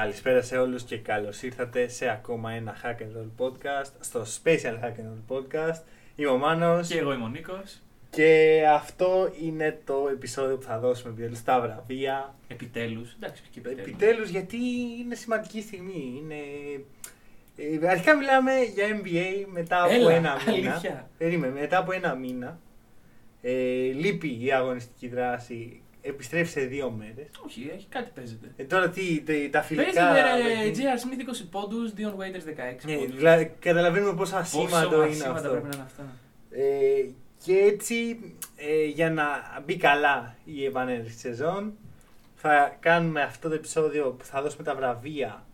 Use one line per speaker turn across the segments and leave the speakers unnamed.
Καλησπέρα σε όλους και καλώς ήρθατε σε ακόμα ένα Hack and Roll podcast, στο Special Hack and Roll podcast. Είμαι ο Μάνος
Και εγώ είμαι ο Νίκος.
και αυτό είναι το επεισόδιο που θα δώσουμε επιτέλους τα βραβεία.
Επιτέλους. Εντάξει, όχι και επιτέλους.
Επιτέλους γιατί είναι σημαντική στιγμή. Είναι... ε, Αρχικά μιλάμε για NBA μετά από
Έλα,
ένα μήνα.
αλήθεια.
Περίμενε, μετά από ένα μήνα. Ε, λείπει η αγωνιστική δράση, επιστρέφει σε δύο μέρες.
Όχι, έχει κάτι παίζεται.
Ε, τώρα τι, τε- τα φιλικά...
Παίζεται ρε,
παιχνίδια-
J.R. Smith 20 πόντους, Dion Waiters 16
Ναι,
πόντους.
δηλαδή, καταλαβαίνουμε πόσο ασήμαντο
Πόσο
είναι
ασήμαντα
αυτό.
πρέπει να είναι αυτά.
Ε, και έτσι, ε, για να μπει καλά η επανέλευση της σεζόν, θα κάνουμε αυτό το επεισόδιο που θα δώσουμε τα βραβεία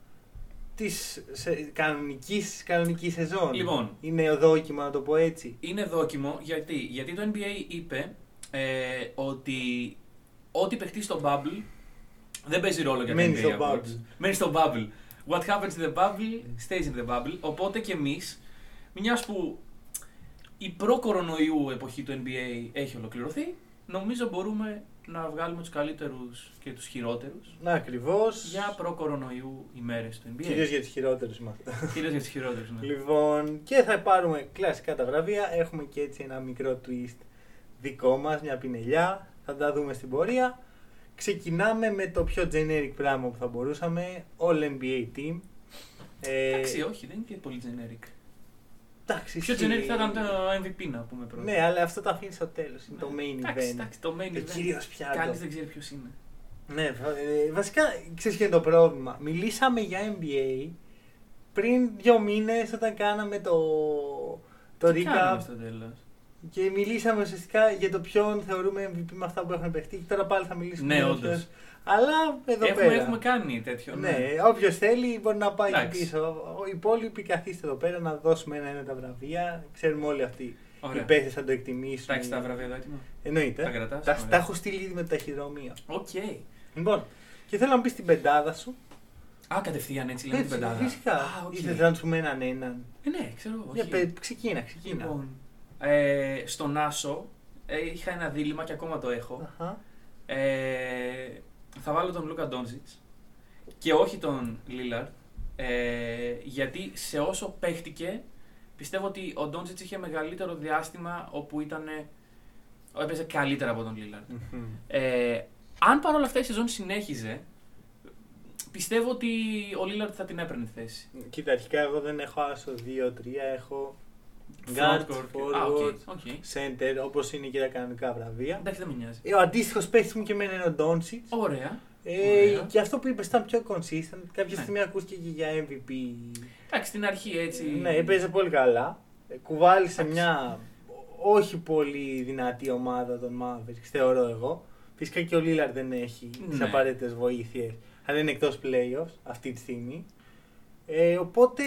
της σε, κανονικής, κανονικής σεζόν.
Λοιπόν.
Είναι ο δόκιμο, να το πω έτσι.
Είναι δόκιμο γιατί, γιατί το NBA είπε ε, ότι ό,τι παιχτεί στο bubble δεν παίζει ρόλο για το
Μένει
NBA
στο
Awards.
bubble.
Μένει στο bubble. What happens in the bubble stays in the bubble. Οπότε και εμείς, μιας που η προ-κορονοϊού εποχή του NBA έχει ολοκληρωθεί, νομίζω μπορούμε να βγάλουμε τους καλύτερους και τους χειρότερους
Να, ακριβώς.
για προ-κορονοϊού ημέρες του NBA.
Κυρίως για τους χειρότερους είμαστε.
Κυρίως για τους χειρότερους, ναι.
Λοιπόν, και θα πάρουμε κλασικά τα βραβεία. Έχουμε και έτσι ένα μικρό twist δικό μας, μια πινελιά. Θα τα δούμε στην πορεία. Ξεκινάμε με το πιο generic πράγμα που θα μπορούσαμε. All NBA team. Ε,
Εντάξει, όχι, δεν είναι και πολύ generic.
εντάξει,
Πιο
ισχύει.
generic θα ήταν το MVP να πούμε πρώτα.
Ναι, αλλά αυτό το αφήνεις στο τέλος. Είναι το main
Εντάξει,
event.
εντάξει, το main
Το
event.
κυρίως πιάτο.
Κανείς δεν ξέρει ποιος είναι.
Ναι, βα- ε, βασικά ξέρεις ποιο είναι το πρόβλημα. Μιλήσαμε για NBA πριν δύο μήνες όταν κάναμε το, το
Τι κάνουμε
recap
στο τέλος;
Και μιλήσαμε ουσιαστικά για το ποιον θεωρούμε MVP με αυτά που έχουν παιχτεί. Και τώρα πάλι θα μιλήσουμε
Ναι,
για
όντως.
ποιος. Αλλά εδώ
Έχουμε,
πέρα.
έχουμε κάνει τέτοιο.
Ναι, όποιος θέλει μπορεί να πάει
Εντάξει.
εκεί πίσω. Οι υπόλοιποι καθίστε εδώ πέρα να δώσουμε ένα-ένα τα βραβεία. Ξέρουμε όλοι αυτοί οι
Ωραία.
παίχτες θα το εκτιμήσουν.
Τα έχεις τα βραβεία εδώ έτοιμα;
Εννοείται.
Τα κρατάς,
Τα,
ωραία.
τα έχω στείλει ήδη με το ταχυδρομείο.
Οκ.
Λοιπόν, και θέλω να μπει στην πεντάδα σου.
Α, κατευθείαν έτσι λέμε την
Έτσι,
πεντάδα.
Φυσικά.
Α, οκ.
Ήθελα να του πούμε έναν έναν.
Ε, ναι, ξέρω εγώ.
Για
όχι.
πε- ξεκίνα, ξεκίνα.
Λοιπόν, ε, στον Άσο ε, είχα ένα δίλημα και ακόμα το έχω.
Αχα.
Ε, θα βάλω τον Λούκα Ντόνζιτς και όχι τον Λίλαρντ. Ε, γιατί σε όσο παίχτηκε, πιστεύω ότι ο Ντόνζιτς είχε μεγαλύτερο διάστημα όπου ήταν. έπαιζε καλύτερα από τον Λίλαρντ.
Μμμ.
Ε, αν παρόλα αυτά η σεζόν συνέχιζε, πιστεύω ότι ο Λίλαρντ θα την έπαιρνε τη θέση.
Κοίτα, αρχικά εγώ δεν έχω άσο 2-3, έχω
Front
guard,
court.
forward,
Α, OK, OK.
center, όπως είναι και τα κανονικά βραβεία.
Εντάξει, δεν με νοιάζει.
Ε, Ο αντίστοιχος παίχτη μου και εμένα είναι ο Ντόντσιτς.
Ωραία.
Ε,
Ωραία.
και αυτό που είπες ήταν πιο consistent. Κάποια
Ναι.
στιγμή ακούστηκε και για MVP.
Εντάξει, στην αρχή έτσι.
Ναι, έπαιζε πολύ καλά. Ε, Κουβάλησε
Εντάξει.
μια όχι πολύ δυνατή ομάδα των Mavericks, θεωρώ εγώ. Φυσικά και ο Λίλαρντ δεν έχει τις
Ναι.
απαραίτητες βοήθειες, αλλά είναι εκτός playoffs αυτή τη στιγμή. Ε, οπότε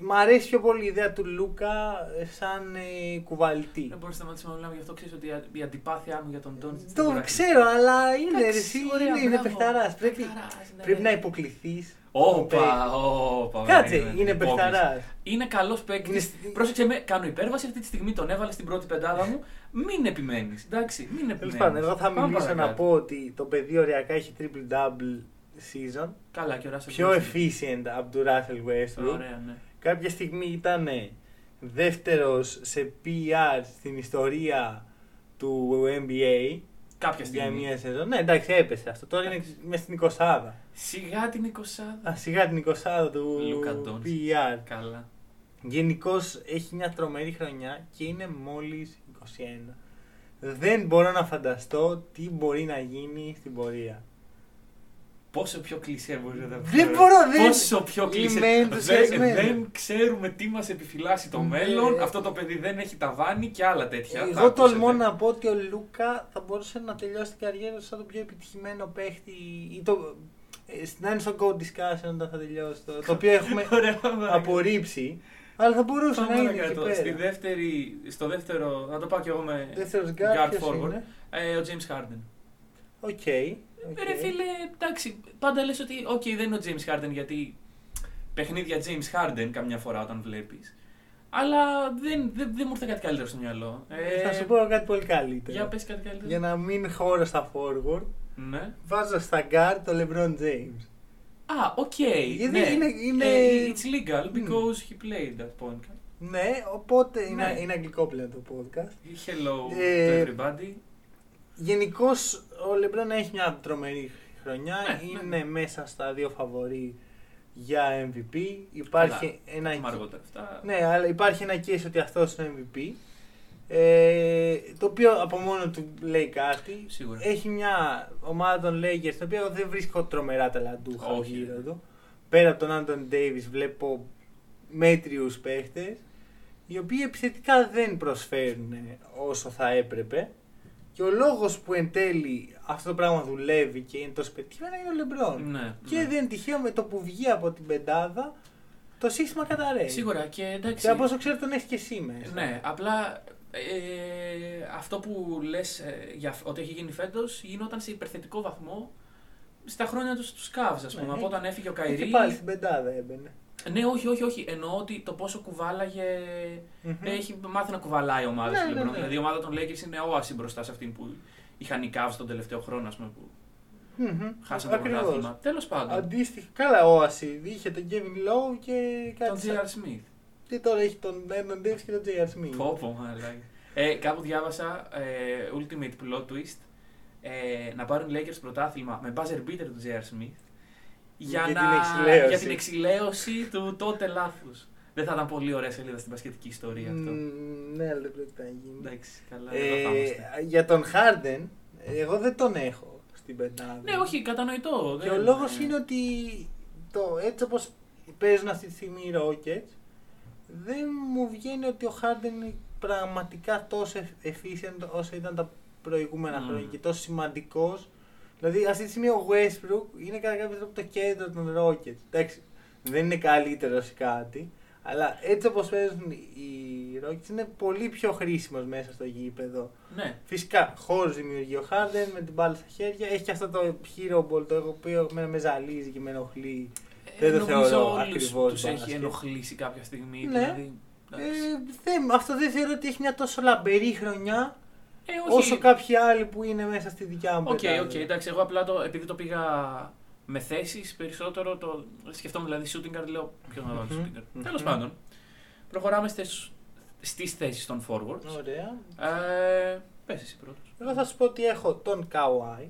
μ' αρέσει πιο πολύ η ιδέα του Λούκα ε, σαν ε, κουβαλτή.
Δεν μπορείς να σταματήσουμε να μιλάμε γι' αυτό. Ξέρεις ότι η αντιπάθειά μου για τον Ντόντσιτ.
Το ξέρω, αλλά είναι ρε,
Εντάξει,
εσύ,
ωραία,
είναι, είναι
μπράβο.
παιχταράς. Πρέπει,
Παιχταράς, ναι.
πρέπει να υποκληθείς.
Όπα, όπα.
Κάτσε,
περίμενε,
είναι
υπόκληση.
παιχταράς.
Είναι καλός παίκτης.
Είναι στη-
Πρόσεξε με, κάνω υπέρβαση αυτή τη στιγμή. Τον έβαλε στην πρώτη πεντάδα μου. Μην επιμένεις. Εντάξει, μην
Τέλος
επιμένεις.
πάντων, εγώ θα μιλήσω να πω ότι το παιδί οριακά έχει triple-double season.
Καλά, και ο Ράσελ.
Πιο
Wilson.
efficient από του Russell Westbrook.
Ωραία, ναι.
Κάποια στιγμή ήταν δεύτερος σε PR στην ιστορία του NBA
Κάποια
για
στιγμή.
μία σεζόν. Ναι, εντάξει, έπεσε αυτό. Τώρα είναι μέσα στην 20.
Σιγά την 20.
Α, σιγά την 20 του
Λούκα Ντόντσιτ.
PR.
Καλά.
Γενικώς έχει μια τρομερή χρονιά και είναι μόλις 21. Δεν μπορώ να φανταστώ τι μπορεί να γίνει στην πορεία.
Πόσο πιο κλεισέ μπορεί να τα πει.
Δεν μπορώ, δεν-
Πόσο πιο κλεισέ.
Είμαι ενθουσιασμένος.
δεν, δεν ξέρουμε τι μας επιφυλάσσει το
Ναι.
μέλλον. Αυτό το παιδί δεν έχει ταβάνι και άλλα τέτοια. Θα
Εγώ τολμώ
ακούσετε.
να πω ότι ο Λούκα θα μπορούσε να τελειώσει την καριέρα του σαν το πιο επιτυχημένο παίχτη ή το, ε, να είναι στο Go Discussion όταν θα τελειώσει το, το οποίο έχουμε
Ωραία, ωραία.
απορρίψει αλλά θα μπορούσε
Πάμε
να είναι εκεί
παρακάτω. Στη
πέρα.
δεύτερη, στο δεύτερο, να το πάω κι εγώ με
Δεύτερος
guard
guard ποιος
forward.
είναι;
ε, ο James Harden.
OK. OK.
Ρε φίλε, εντάξει, πάντα λες ότι οκ, δεν είναι ο James Harden γιατί παιχνίδια James Harden καμιά φορά όταν βλέπεις. Αλλά δεν, δεν, δεν μου ήρθε κάτι καλύτερο στο μυαλό. Ε,
Θα σου πω κάτι πολύ καλύτερο.
Για πες κάτι καλύτερο.
Για να μην χώρο στα forward,
Ναι.
βάζω στα guard το LeBron James.
Α, οκ.
Γιατί
ναι.
είναι- είναι-
Ε, it's legal because he played that point.
Ναι, οπότε είναι,
Ναι.
είναι αγγλικό πλέον το podcast.
Hello
Ε,
to everybody.
Γενικώς ο Λεμπρόν έχει μια τρομερή χρονιά.
Ναι, ναι.
είναι μέσα στα δύο φαβορή για MVP. Υπάρχει ένα.
Μα αργότερα αυτά.
Ναι, αλλά υπάρχει ένα case ότι αυτό είναι MVP. Ε, το οποίο από μόνο του λέει κάτι.
Σίγουρα.
Έχει μια ομάδα των Lakers, την οποία εγώ δεν βρίσκω τρομερά ταλαντούχα
Όχι.
γύρω του. Πέρα από τον Άντων Ντέιβις βλέπω μέτριους παίχτες, οι οποίοι επιθετικά δεν προσφέρουν όσο θα έπρεπε. Και ο λόγος που εν τέλει αυτό το πράγμα δουλεύει και είναι τόσο πετυχημένο είναι ο Λεμπρόν.
Ναι,
Και
ναι.
δεν είναι τυχαίο με το που βγει από την πεντάδα το σύστημα καταραίει.
Σίγουρα και εντάξει.
Και από όσο ξέρω τον έχει και εσύ μέσα.
Ναι, απλά ε, αυτό που λες ε, για, ότι έχει γίνει φέτος γινόταν σε υπερθετικό βαθμό στα χρόνια τους στους Cavs, ας πούμε.
Ναι.
από όταν έφυγε ο
Και
Καϊρή.
πάλι στην πεντάδα έμπαινε.
Ναι, όχι, όχι, όχι. Εννοώ ότι το πόσο κουβάλαγε.
Μμμ.
Έχει μάθει να κουβαλάει η ομάδα
Ναι,
του
ναι,
LeBron.
ναι.
Δηλαδή η ομάδα των Lakers είναι όαση μπροστά σε αυτήν που είχαν οι Cavs τον τελευταίο χρόνο, ας πούμε, που
Μμμ.
χάσαν το
Ακριβώς.
πρωτάθλημα. Τέλος πάντων.
Αντίστοιχα, καλά ο Άση. Είχε τον Kevin Lowe και
Τον
κάτι. σαν-
J.R. Smith.
Και τώρα έχει τον Brandon Davis και τον J.R. Smith.
Πω, πω, μαλάκα. Ε, κάπου διάβασα ε, Ultimate Plot Twist ε, να πάρουν οι Lakers πρωτάθλημα με buzzer beater του J.R. Smith για,
Για την
να,
εξηλαίωση.
για την εξηλαίωση του τότε λάθους. Δεν θα ήταν πολύ ωραία σελίδα στην πασχετική ιστορία αυτό.
Μμμ, Ναι, αλλά δεν πρόκειται να γίνει.
Εντάξει, καλά, εδώ θα είμαστε.
Ε, για τον Harden, εγώ δεν τον έχω στην πεντάδα.
Ναι, όχι, κατανοητό.
Και
δεν-
ο λόγο είναι ότι το, έτσι όπως παίζουν αυτή τη στιγμή οι Rockets, δεν μου βγαίνει ότι ο Harden είναι πραγματικά τόσο efficient όσο ήταν τα προηγούμενα
Μμμ.
χρόνια και τόσο σημαντικός. Δηλαδή, αυτή τη στιγμή ο Westbrook είναι κατά κάποιο τρόπο το κέντρο των Rockets. Εντάξει, δεν είναι καλύτερο ή κάτι, αλλά έτσι όπως παίζουν οι Rockets είναι πολύ πιο χρήσιμος μέσα στο γήπεδο.
Ναι,
Φυσικά, χώρου δημιουργεί ο Harden με την μπάλα στα χέρια. Έχει και αυτό το hero ball το οποίο εμένα με ζαλίζει και με ενοχλεί. Δεν το
Ε, νομίζω
θεωρώ
όλους
ακριβώς
τους έχει
μπάσκετ.
ενοχλήσει κάποια στιγμή.
Ναι.
Δηλαδή,
Ε,
εντάξει.
δεν, αυτό δεν θεωρώ ότι έχει μια τόσο λαμπερή χρονιά
Ε, όχι.
όσο κάποιοι άλλοι που είναι μέσα στη δικιά μου
Οκ,
πεντάδα.
οκ, εντάξει, εγώ απλά το, επειδή το πήγα με θέσεις περισσότερο, το σκεφτόμουν δηλαδή shooting guard, λέω ποιο να βάλω
Μμμ,
shooting guard.
μμμ.
Τέλος πάντων, προχωράμε στις, στις θέσεις των forwards.
Ωραία.
Ε, πες εσύ πρώτος.
Εγώ θα σου πω ότι έχω τον Kawhi.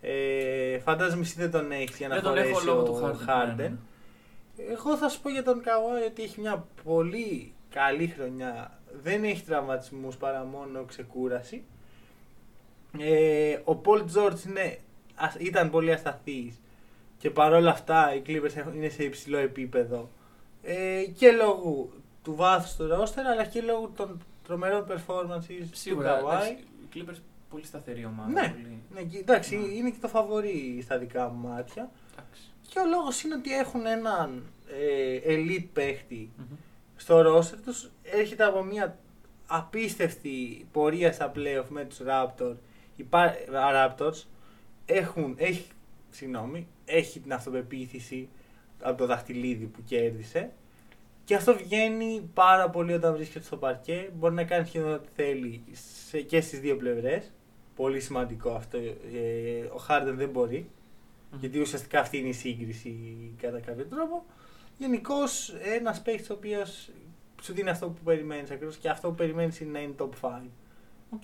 Ε, φαντάζομαι εσύ δεν τον έχεις για να
Δεν τον έχω
χωρέσει
λόγω
ο
του Harden.
Harden.
ναι, ναι.
Εγώ θα σου πω για τον Kawhi ότι έχει μια πολύ καλή χρονιά. Δεν έχει τραυματισμούς παρά μόνο ξεκούραση. Ε, ο Paul George είναι, ασ- ήταν πολύ ασταθής και παρόλα αυτά οι Clippers έχουν- είναι σε υψηλό επίπεδο ε, και λόγω του βάθους του roster αλλά και λόγω των τρομερών performances
Σίγουρα,
του Kawhi.
εντάξει, οι Clippers πολύ σταθερή ομάδα.
Ναι.
Πολύ...
Ναι, και- εντάξει,
Ναι.
είναι και το φαβορή στα δικά μου μάτια.
εντάξει.
Και ο λόγος είναι ότι έχουν έναν ε, elite παίχτη
Μμμ.
Στο roster τους. Έρχεται από μια απίστευτη πορεία στα playoff με τους Raptors. Οι πα- Raptors έχουν, έχει, συγγνώμη, έχει την αυτοπεποίθηση από το δαχτυλίδι που κέρδισε. Και αυτό βγαίνει πάρα πολύ όταν βρίσκεται στο παρκέ. Μπορεί να κάνει σχεδόν ό,τι θέλει σε, και στις δύο πλευρές. Πολύ σημαντικό αυτό. Ε, ο Harden δεν μπορεί.
Μμμ.
Γιατί ουσιαστικά αυτή είναι η σύγκριση κατά κάποιο τρόπο. Γενικώς ένας παίκτης ο οποίος σου δίνει αυτό που περιμένεις ακριβώς και αυτό που περιμένεις είναι να είναι top 5.
Οκ.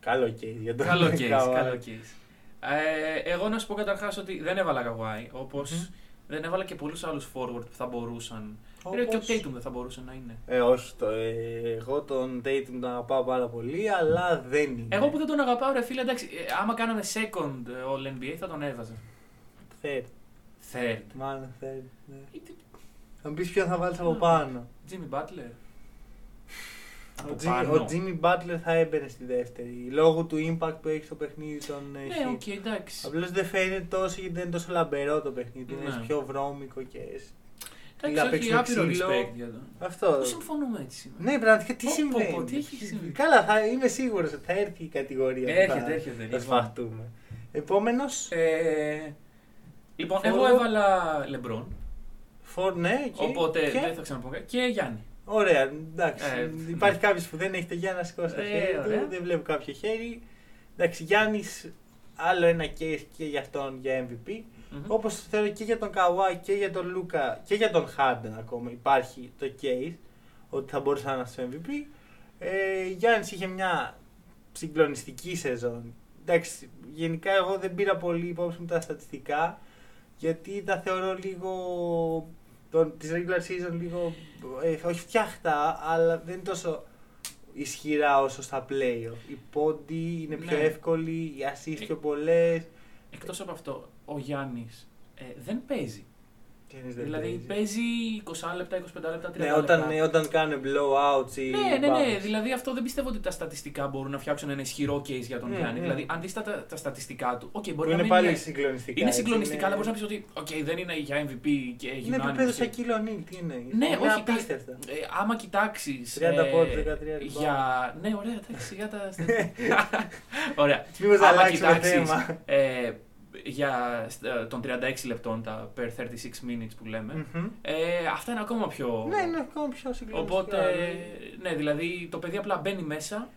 Καλό case για τον
Καλό case,
Kawhi.
καλό case. Ε, εγώ να σου πω καταρχάς ότι δεν έβαλα Kawhi, όπως
Μμμ.
δεν έβαλα και πολλούς άλλους forward που θα μπορούσαν.
Όπως-
Και ο Tatum δεν θα μπορούσε να είναι.
Ε, όχι, το, ε, εγώ τον Tatum τον αγαπάω πάρα πολύ, αλλά δεν είναι.
Εγώ που δεν τον αγαπάω, ρε φίλε, εντάξει, ε, άμα κάναμε second ε, All NBA θα τον έβαζα.
Third,
Third.
μάλλον third. Ναι.
Ή τι-
Θα μου πεις ποιον θα βάλεις από
Mm.
πάνω.
Jimmy Butler.
Ο,
Από
Jimmy,
πάνω.
ο Jimmy Butler θα έμπαινε στη δεύτερη. Λόγω του impact που έχει στο παιχνίδι των ε,
Ναι,
Heat.
οκ, εντάξει.
Απλώς δεν φαίνεται τόσο γιατί δεν είναι τόσο λαμπερό το παιχνίδι.
Ναι.
Είναι πιο βρώμικο και.
Εντάξει,
να
όχι,
παίξουμε
άπειρο
ξύλο.
respect για τον.
Αυτό.
Πώς συμφωνούμε έτσι σήμερα;
Ναι, πραγματικά τι
Πω, πω,
συμβαίνει;
πω, τι έχει συμβεί;
Καλά, θα είμαι σίγουρος ότι θα έρθει η κατηγορία. που
Έρχεται,
θα,
έρχεται,
Θα
λοιπόν.
σφαχτούμε. Επόμενος.
Ε, λοιπόν,
Forward.
εγώ έβαλα LeBron,
Φορ, ναι, και,
οπότε
και-
δεν θα ξαναπώ κάτι. Και Γιάννη.
Ωραία, εντάξει.
Ε,
Υπάρχει κάποιος που δεν έχει το Γιάννη να σηκώσει το
Ε,
χέρι
ωραία.
του. Δεν βλέπω κάποιο χέρι. Εντάξει, Γιάννης, άλλο ένα case και για αυτόν για MVP.
Μμμ.
Όπως θεωρώ και για τον Καουάι και για τον Λούκα και για τον Χάρντεν ακόμα υπάρχει το case ότι θα μπορούσε να είναι στο MVP. Ε, Γιάννης είχε μια συγκλονιστική σεζόν. Εντάξει, γενικά εγώ δεν πήρα πολύ υπόψη μου τα στατιστικά γιατί τα θεωρώ λίγο τον, της regular season λίγο ε, όχι φτιάχτα αλλά δεν είναι τόσο ισχυρά όσο στα playoff. Οι πόντι είναι πιο
Ναι.
εύκολοι, οι assists
Ε,
πιο πολλές.
Εκτός από αυτό, ο Γιάννης ε, δεν παίζει.
Τι εννοείς δεν
δηλαδή
παίζεις;
παίζει 20 λεπτά, 25 λεπτά, 30
Ναι,
λεπτά.
όταν, ναι, όταν κάνουν blowouts ή.
Ναι, ναι, ναι.
bounce.
Δηλαδή αυτό δεν πιστεύω ότι τα στατιστικά μπορούν να φτιάξουν ένα ισχυρό case για τον
Ναι,
Γιάννη.
ναι.
Δηλαδή, αν δεις τα, τα, τα στατιστικά του, οκ,
Που
μπορεί να
είναι
μην
πάλι
είναι,
συγκλονιστικά.
είναι
έτσι,
συγκλονιστικά,
είναι-
αλλά μπορείς να πεις ότι οκ, δεν είναι για MVP και
Είναι
γυμνάνει.
επίπεδο σαν Shaquille O'Neal, τι είναι.
Ναι,
είναι
όχι,
απίστευτα.
Ε, άμα κοιτάξεις.
30 πόντους, 13
Για... Ναι, ωραία, εντάξει, για τα. ωραία.
Μήπως
Άμα
αλλάξουμε
κοιτάξεις,
θέμα.
Ε, για ε, των 36 λεπτών, τα per 36 minutes που λέμε,
Μμμ.
ε, αυτά είναι ακόμα πιο.
Ναι, είναι ακόμα πιο συγκλονιστικά.
Οπότε, ναι, δηλαδή το παιδί απλά μπαίνει μέσα,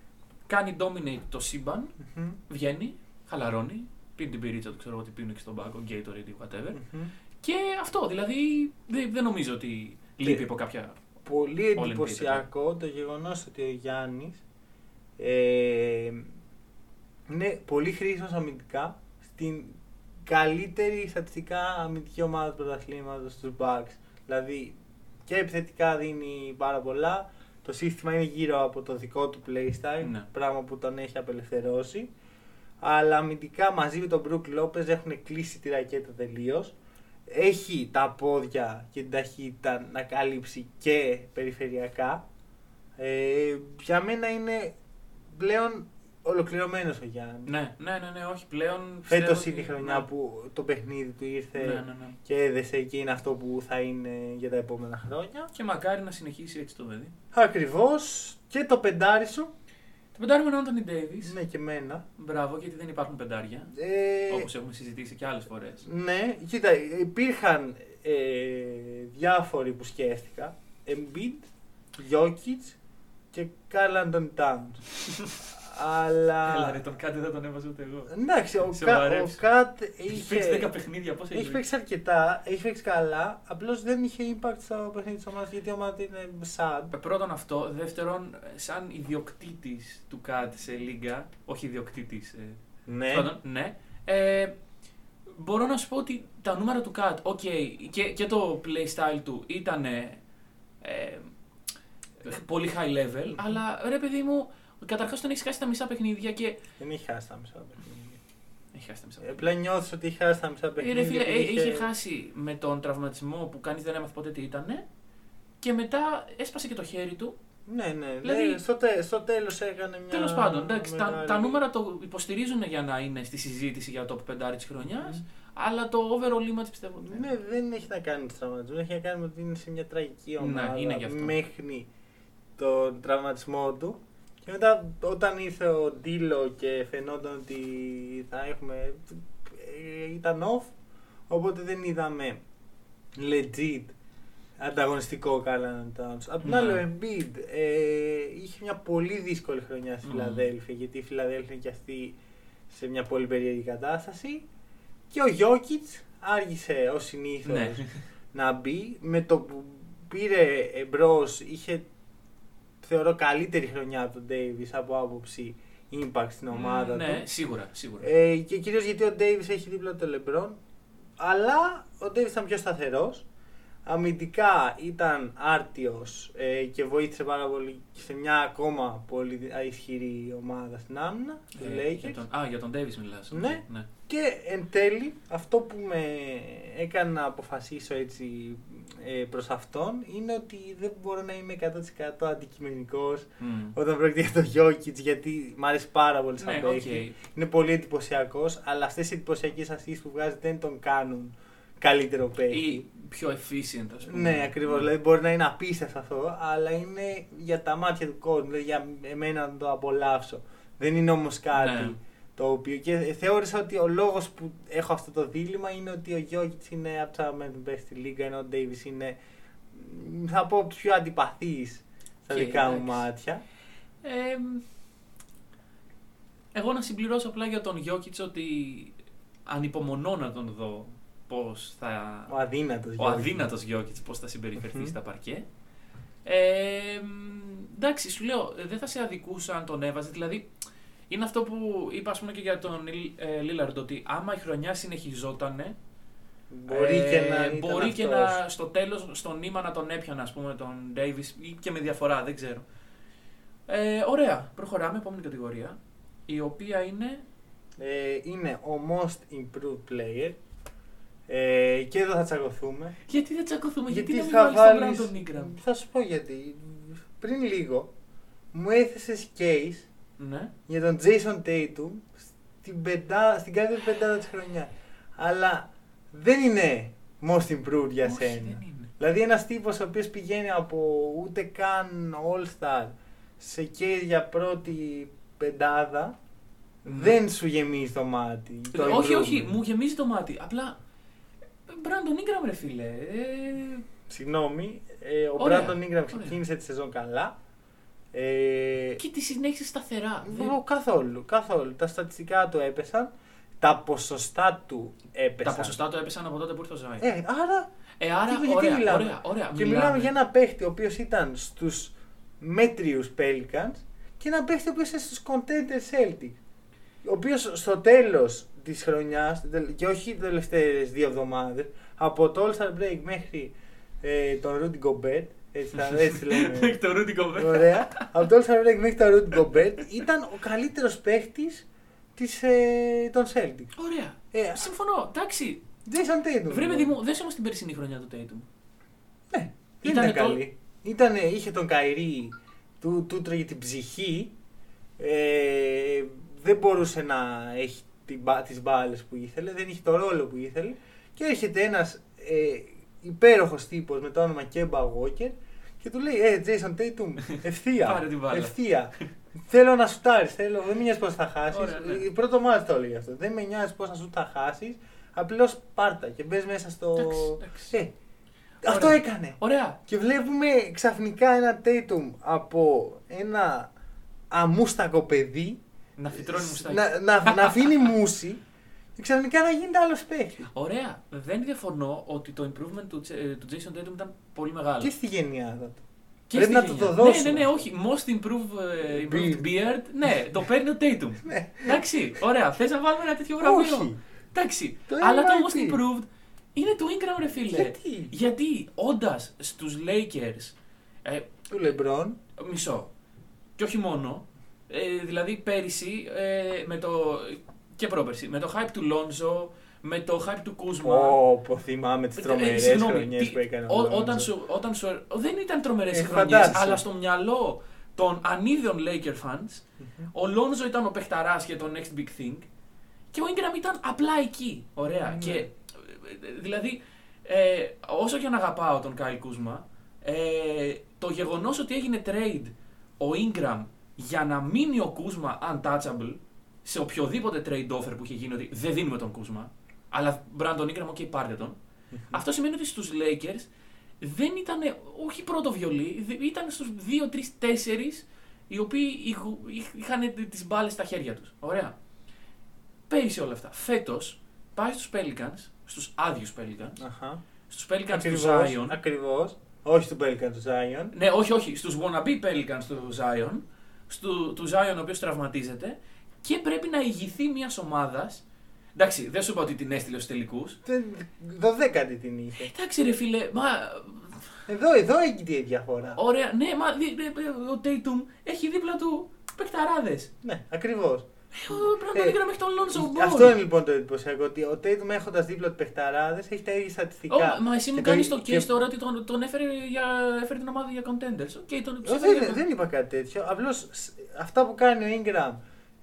κάνει dominate το σύμπαν,
Μμμ,
βγαίνει, χαλαρώνει, πίνει την πυρίτσα του, ξέρω εγώ τι πίνουν και στον πάγκο, Gatorade ή whatever.
μμμ.
Και αυτό, δηλαδή δεν, δεν νομίζω ότι λείπει από κάποια.
Πολύ
All
εντυπωσιακό το γεγονός ότι ο Γιάννης ε, είναι πολύ χρήσιμος αμυντικά στην καλύτερη στατιστικά αμυντική ομάδα του πρωταθλήματος του Bucks. Δηλαδή και επιθετικά δίνει πάρα πολλά. Το σύστημα είναι γύρω από το δικό του playstyle,
Ναι.
πράγμα που τον έχει απελευθερώσει. Αλλά αμυντικά μαζί με τον Μπρουκ Λόπez έχουν κλείσει τη ρακέτα τελείως. Έχει τα πόδια και την ταχύτητα να καλύψει και περιφερειακά. Ε, για μένα είναι πλέον ολοκληρωμένος ο Γιάννης.
Ναι, ναι, ναι, ναι, όχι πλέον.
Φέτος
πιστεύω
είναι η
ότι-
χρονιά
ναι.
που το παιχνίδι του ήρθε
Ναι, ναι, ναι.
και έδεσε και είναι αυτό που θα είναι για τα επόμενα χρόνια.
Και μακάρι να συνεχίσει έτσι το παιδί.
Ακριβώς. Και το πεντάρι σου.
Το πεντάρι μου είναι ο Άντωνι Ντέιβι.
Ναι, και εμένα.
Μπράβο, γιατί δεν υπάρχουν πεντάρια.
Ε,
Όπως έχουμε συζητήσει και άλλες φορές.
Ναι, κοίτα, υπήρχαν ε, διάφοροι που σκέφτηκα. Embiid, Jokic και Carl Anthony Towns. Αλλά...
Έλα, ρε, τον KAT δεν τον έβαζα ούτε εγώ.
Εντάξει, ο, Κα, ο
Σοβαρέψου.
KAT
Έχει παίξει 10
είχε...
παιχνίδια, πώ
Έχει παίξει αρκετά, έχει παίξει καλά, απλώς δεν είχε impact στο παιχνίδι της ομάδας γιατί η ομάδα του είναι sad.
Ε, Πρώτον αυτό. Δεύτερον, σαν ιδιοκτήτης του KAT σε λίγκα, όχι ιδιοκτήτης. Ε,
Ναι,
Πρώτον, ναι. Ε, μπορώ να σου πω ότι τα νούμερα του KAT, οκ, και, και το playstyle του ήταν ε, πολύ high level, αλλά ρε παιδί μου, καταρχάς τον έχεις χάσει τα μισά παιχνίδια και.
δεν είχε χάσει τα μισά παιχνίδια.
Έχει χάσει τα μισά
Ε,
παιχνίδια.
Απλά νιώθεις ότι είχε χάσει τα μισά
Ε,
παιχνίδια.
ρε φίλε,
που
ε, είχε χάσει με τον τραυματισμό που κανείς δεν έμαθε ποτέ τι ήταν. Και μετά έσπασε και το χέρι του.
Ναι, ναι.
Δηλαδή-
ναι στο, τε, στο τέλος έκανε μια
Τέλος πάντων, εντάξει, τα,
μεγάλη-
τα νούμερα το υποστηρίζουν για να είναι στη συζήτηση για το 5 της χρονιάς.
Μμμ.
Αλλά το overall image πιστεύω. ότι
Ναι, δεν έχει να κάνει με του τραυματισμού. Έχει να κάνει με ότι είναι σε μια τραγική
Ναι,
ομάδα
είναι γι' αυτό.
μέχρι τον τραυματισμό του. Και μετά όταν ήρθε ο Ντίλο και φαινόταν ότι θα έχουμε. ε, ήταν off. Οπότε δεν είδαμε legit ανταγωνιστικό Κάλαν Towns. Απ' την
Ναι.
άλλη, ο Embiid ε, είχε μια πολύ δύσκολη χρονιά στη
Μμμ.
Φιλαδέλφια γιατί η Φιλαδέλφια είναι και αυτή σε μια πολύ περίεργη κατάσταση. Και ο Γιώκητς άργησε ως συνήθως
Ναι.
να μπει. Με το που πήρε εμπρός είχε θεωρώ καλύτερη χρονιά από τον Davis από άποψη impact στην ομάδα
ναι,
του.
σίγουρα, σίγουρα.
Ε, και κυρίως γιατί ο Davis έχει δίπλα το LeBron. Αλλά ο Davis ήταν πιο σταθερός. Αμυντικά ήταν άρτιος ε, και βοήθησε πάρα πολύ και σε μια ακόμα πολύ ισχυρή ομάδα στην άμυνα, του
Ε,
Lakers.
για τον, α, για τον Davis μιλάς. οκ,
Ναι.
ναι.
Και εν τέλει, αυτό που με έκανε να αποφασίσω έτσι ε, προς αυτόν είναι ότι δεν μπορώ να είμαι 100% αντικειμενικός
Μμ.
όταν πρόκειται για το Jokic γιατί μου αρέσει πάρα πολύ σαν
Ναι,
παίκτη.
οκ.
Είναι πολύ εντυπωσιακός, αλλά αυτές οι εντυπωσιακές assist που βγάζει δεν τον κάνουν καλύτερο παίκτη.
Ή πιο efficient, ας πούμε.
Ναι, ακριβώς. Δηλαδή μπορεί να είναι απίστευτο αυτό, αλλά είναι για τα μάτια του κόσμου. Δηλαδή για εμένα να το απολαύσω. Δεν είναι όμως κάτι
Ναι.
το οποίο. Και θεώρησα ότι ο λόγος που έχω αυτό το δίλημα είναι ότι ο Γιώργη είναι από του αγαπημένου παίκτε στη Λίγκα, ενώ ο Ντέιβις είναι. μ, θα πω από τους πιο αντιπαθείς στα
Και,
δικά μου
εντάξει.
μάτια.
Ε, εγώ να συμπληρώσω απλά για τον Γιώκητς ότι ανυπομονώ να τον δω πώς θα...
Ο αδύνατος.
ο αδύνατος Γιώκητς πώς θα συμπεριφερθεί
Μμμ.
στα παρκέ. Ε, μ, εντάξει, σου λέω, δεν θα σε αδικούσα αν τον έβαζε. Δηλαδή, είναι αυτό που είπα ας πούμε, και για τον ε, Λίλαρντ, ότι άμα η χρονιά συνεχιζότανε,
Μπορεί
ε,
και να ήταν
μπορεί και
αυτός.
να στο τέλος στον νήμα να τον έπιανε, ας πούμε, τον Davis ή και με διαφορά, δεν ξέρω. Ε, ωραία, προχωράμε, επόμενη κατηγορία, η οποία είναι...
Ε, είναι ο most improved player. Ε, και εδώ θα τσακωθούμε.
Γιατί δεν τσακωθούμε, γιατί,
Γιατί
δεν
θα
βάλεις
βάλεις...
τον Brandon Ingram.
Θα σου πω γιατί. Πριν λίγο μου έθεσες case
Ναι.
για τον Jason Tatum στην, πεντά, στην κάθε πεντάδα της χρονιάς. Αλλά δεν είναι most improved για
Όχι,
σένα.
δεν είναι.
Δηλαδή ένας τύπος ο οποίος πηγαίνει από ούτε καν All-Star σε case για πρώτη πεντάδα
Ναι.
δεν σου γεμίζει το μάτι. Το
όχι, όχι,
improvement.
μου γεμίζει το μάτι. Απλά. Μπράντον Ingram, ρε φίλε. Ε,
Συγγνώμη, ε, ο
Ωραία,
Brandon Ingram
ωραία.
ξεκίνησε τη σεζόν καλά. Ε,
και τη συνέχισε σταθερά. Δεν-
Ω, καθόλου, καθόλου. Τα στατιστικά του έπεσαν. Τα ποσοστά του έπεσαν.
Τα ποσοστά του έπεσαν από τότε που ήρθε ο Ζάι.
Ε, άρα.
Ε, άρα,
τι- γιατί
ωραία,
μιλάμε;
ωραία, ωραία.
Και μιλάμε για ένα παίχτη ο οποίος ήταν στους μέτριους Pelicans και ένα παίχτη ο οποίος είναι στους contender Celtics. Ο οποίος στο τέλος της χρονιάς, και όχι τις τελευταίες δύο εβδομάδες, από το All Star Break μέχρι ε, τον Rudy Gobert, έτσι, θα- έτσι λέμε.
το Rudy Gobert.
Ωραία. Από το All Star Break μέχρι το Rudy Gobert ήταν ο καλύτερος παίχτης ε, των Celtics.
Ωραία.
Ε,
Συμφωνώ. Εντάξει.
Jason Tatum.
Βρε, παιδί μου, δες όμως την περσινή χρονιά του Tatum.
Ναι, δεν
Ήτανε
ήταν
το-
καλή. Ήτανε, είχε τον Καϊρή, του, του τρώγε την ψυχή. Ε, δεν μπορούσε να έχει την, μπα- τις μπάλες που ήθελε, δεν είχε το ρόλο που ήθελε. Και έρχεται ένας ε, υπέροχος τύπος με το όνομα Kemba Walker και του λέει «Ε, Jason Tatum, ευθεία,
Πάρε την μπάλα».
ευθεία. θέλω να σουτάρεις, θέλω, δεν με νοιάζει πώς θα χάσεις».
Ωραία, ναι.
Ε, Πρώτο μάτι το έλεγε αυτό. Δεν με νοιάζει πώς θα σου θα χάσεις, απλώς πάρτα και μπες μέσα στο...
Εντάξει, εντάξει.
Ε, αυτό
Ωραία.
έκανε.
Ωραία.
Και βλέπουμε ξαφνικά ένα Tatum από ένα αμούστακο παιδί
Να φυτρώνει μουστάκι.
να, να, να αφήνει μουσι και ξαφνικά να γίνεται άλλος παίχτη.
Ωραία. Δεν διαφωνώ ότι το improvement του, Τσε- ε, του Jason Tatum ήταν πολύ μεγάλο.
Και στη γενιάδα του.
Και
Πρέπει
στη
να του
γενιά.
το δώσουμε.
Ναι, ναι, ναι, όχι. Most improved, ε, improved
Beard.
beard. Ναι, το παίρνει ο Tatum.
Ναι.
Εντάξει, ωραία. Θες να βάλουμε ένα τέτοιο βραβείο.
Όχι.
Εντάξει.
Το
Αλλά το
MIP.
most improved είναι το Ingram, ρε φίλε.
Γιατί;
Γιατί όντας στους Lakers. Ε,
Του Λεμπρόν.
μισό. Και όχι μόνο. Ε, δηλαδή πέρυσι ε, με το. και πρόπερσι. Με το hype του Lonzo, με το hype του Kuzma.
Πω, πω, θυμάμαι τις
Ε,
τρομερές
συγγνώμη,
χρονιές
τι-
που έκανε ο
ό-
Lonzo.
όταν, σου, όταν σου. Δεν ήταν τρομερές
Ε,
οι χρονιές,
φαντάσου.
αλλά στο μυαλό των ανίδεων Laker fans,
Μμμ.
ο Λόνζο ήταν ο παιχταράς και το next big thing και ο Ingram ήταν απλά εκεί. Ωραία.
Ναι.
Και, ε, δηλαδή, ε, όσο και να αγαπάω τον Κάιλ Κούσμα, ε, το γεγονός ότι έγινε trade ο Ingram για να μείνει ο Κούσμα untouchable σε οποιοδήποτε trade offer που είχε γίνει ότι δεν δίνουμε τον Κούσμα, αλλά Brandon Ingram, ok, πάρτε τον. Αυτό σημαίνει ότι στους Lakers δεν ήταν όχι πρώτο βιολί, δε- ήταν στους 2, 3, 4 οι οποίοι είχου- είχ- είχαν τις μπάλες στα χέρια τους. Ωραία. Πέρυσι όλα αυτά. Φέτος πάει στους Pelicans, στους άδειους Pelicans,
Αχα.
στους Pelicans του
Ακριβώς,
Zion.
ακριβώς. Όχι του Πέλικαν του Zion.
Ναι, όχι, όχι. Στους wannabe Pelicans του Zion, στου, του Zion ο οποίος τραυματίζεται και πρέπει να ηγηθεί μιας ομάδας. Εντάξει, δεν σου είπα ότι την έστειλε στους τελικούς.
Δεν- Δωδέκατη την είχε.
Εντάξει ρε φίλε, μα
Εδώ, εδώ έγινε η διαφορά.
Ωραία, ναι, μα δι- δι- ο Tatum έχει δίπλα του παιχταράδες.
Ναι, ακριβώς.
Ο Brandon
Ε,
Ingram έχει τον Lonzo Ball.
Αυτό είναι λοιπόν το εντυπωσιακό. Ότι ο Tatum έχοντας δίπλα του παιχταράδες έχει τα ίδια στατιστικά.
Ω, μα εσύ μου
Και το-
κάνεις το
και-
case τώρα ότι τον, τον έφερε, για, έφερε την ομάδα για contenders. Οκ, τον
Όχι,
έφερε για
δεν, δεν είπα κάτι τέτοιο. Απλώς αυτά που κάνει ο Ingram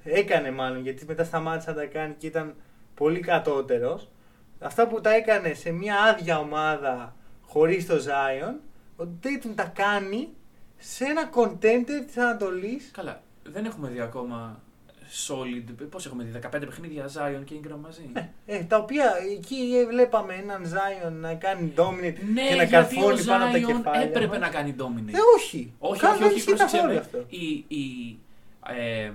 έκανε μάλλον γιατί μετά σταμάτησε να τα κάνει και ήταν πολύ κατώτερος. Αυτά που τα έκανε σε μια άδεια ομάδα χωρίς το Zion, ο Tatum τα κάνει σε ένα contender της Ανατολής.
Καλά, δεν έχουμε δει ακόμα solid. Πώς έχουμε δει, 15 παιχνίδια Zion και Ingram μαζί;
Ε, τα οποία εκεί βλέπαμε έναν Zion να κάνει dominate
Ναι,
και να
γιατί ο
καρφώνει πάνω από τα
Zion
κεφάλια.
έπρεπε
μας.
να κάνει dominate.
Ε, όχι.
όχι,
Καν
όχι,
δεν
όχι,
ισχύει
πρόσεξε
καθόλου
με.
αυτό.
Η, η, ε,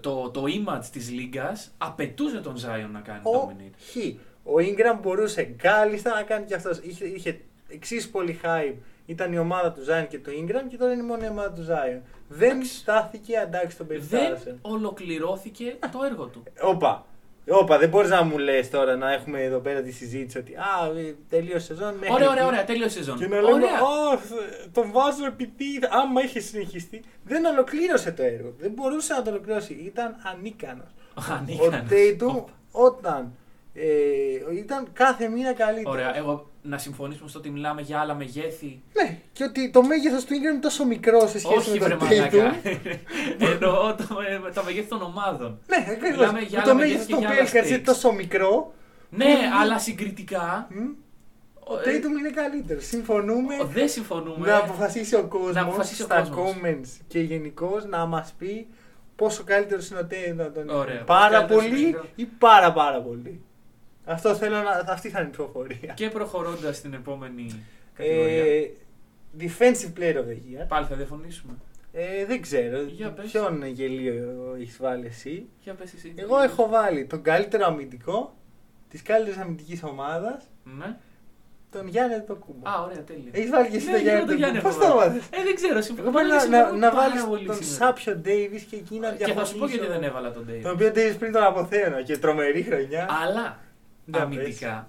το, το image της λίγας απαιτούσε τον Zion να κάνει dominate.
Όχι. Ο Ingram μπορούσε κάλλιστα να κάνει και αυτός. Είχε, είχε εξίσου πολύ hype. Ήταν η ομάδα του Zion και του Ingram και τώρα είναι η μόνη ομάδα του Zion. Δεν
Εντάξει.
στάθηκε αντάξει τον
Δεν
περιφθάρασε.
ολοκληρώθηκε το έργο του.
Όπα. Όπα, δεν μπορείς να μου λες τώρα να έχουμε εδώ πέρα τη συζήτηση ότι Α, ε, τελείωσε η σεζόν. μέχρι
Ωραία, ωραία,
εκεί.
ωραία, τέλειωσε η σεζόν.
Και να λέμε,
Ωραία.
Α, θε- τον βάζω επειδή άμα είχε συνεχιστεί. Δεν ολοκλήρωσε το έργο. Δεν μπορούσε να το ολοκληρώσει. Ήταν ανίκανος. Ο
Ανίκανος.
Tatum
Όπα.
όταν ε, ήταν κάθε μήνα καλύτερο.
Ωραία, εγώ να συμφωνήσουμε στο ότι μιλάμε για άλλα μεγέθη.
Ναι, και ότι το μέγεθος του Ingram είναι τόσο μικρό σε σχέση
Όχι,
με
βρε
το
μαλάκα.
Tatum.
Εννοώ το, ε, τα μεγέθη των ομάδων.
Ναι, ακριβώς.
Μιλάμε για
Το
άλλα
μέγεθο
μεγέθη
του
και για άλλα
Pelicans είναι
stakes.
τόσο μικρό.
Ναι,
Μμμ.
αλλά συγκριτικά.
μ, Ο
ε,
Tatum είναι καλύτερο. Συμφωνούμε.
ο- Δεν συμφωνούμε.
Να αποφασίσει ο κόσμος
Να αποφασίσει ο
στα
κόσμος.
comments και γενικώς να μας πει πόσο καλύτερος είναι ο Tatum. από τον
Ωραία,
Ingram.
πόσο
Πάρα
καλύτερος είναι ο
πολύ
Ingram.
ή πάρα πάρα πολύ. Αυτό θέλω να. Αυτή θα είναι η ψηφοφορία.
Και προχωρώντας στην επόμενη κατηγορία.
Ε, defensive player of the year.
Πάλι θα διαφωνήσουμε.
Ε, δεν ξέρω.
Για πες.
Ποιον γελίο έχεις βάλει εσύ;
Για πες εσύ.
Εγώ έχω βάλει τον καλύτερο αμυντικό της καλύτερης αμυντικής ομάδας,
Ναι.
τον Γιάννη Τοκούμπο.
Α, ωραία, τέλεια.
Έχεις βάλει και εσύ
Ναι,
τον
και εγώ
Γιάννη
τον Γιάννη
Τοκούμπο. Πώς
έχω
το
βάλει.
έβαλες;
Ε, δεν ξέρω,
Εγώ
συμφωνώ.
πρέπει να,
συμφωνώ
να, να
πάρα
βάλεις
πολύ
τον
σήμερα.
Σάπιο Ντέιβις και εκεί να
Και θα σου πω γιατί
διαφωνήσω.
δεν έβαλα τον Davis.
Τον οποίο Ντέιβις πριν τον αποθέωνα και τρομερή χρονιά.
Αλλά
Για
αμυντικά,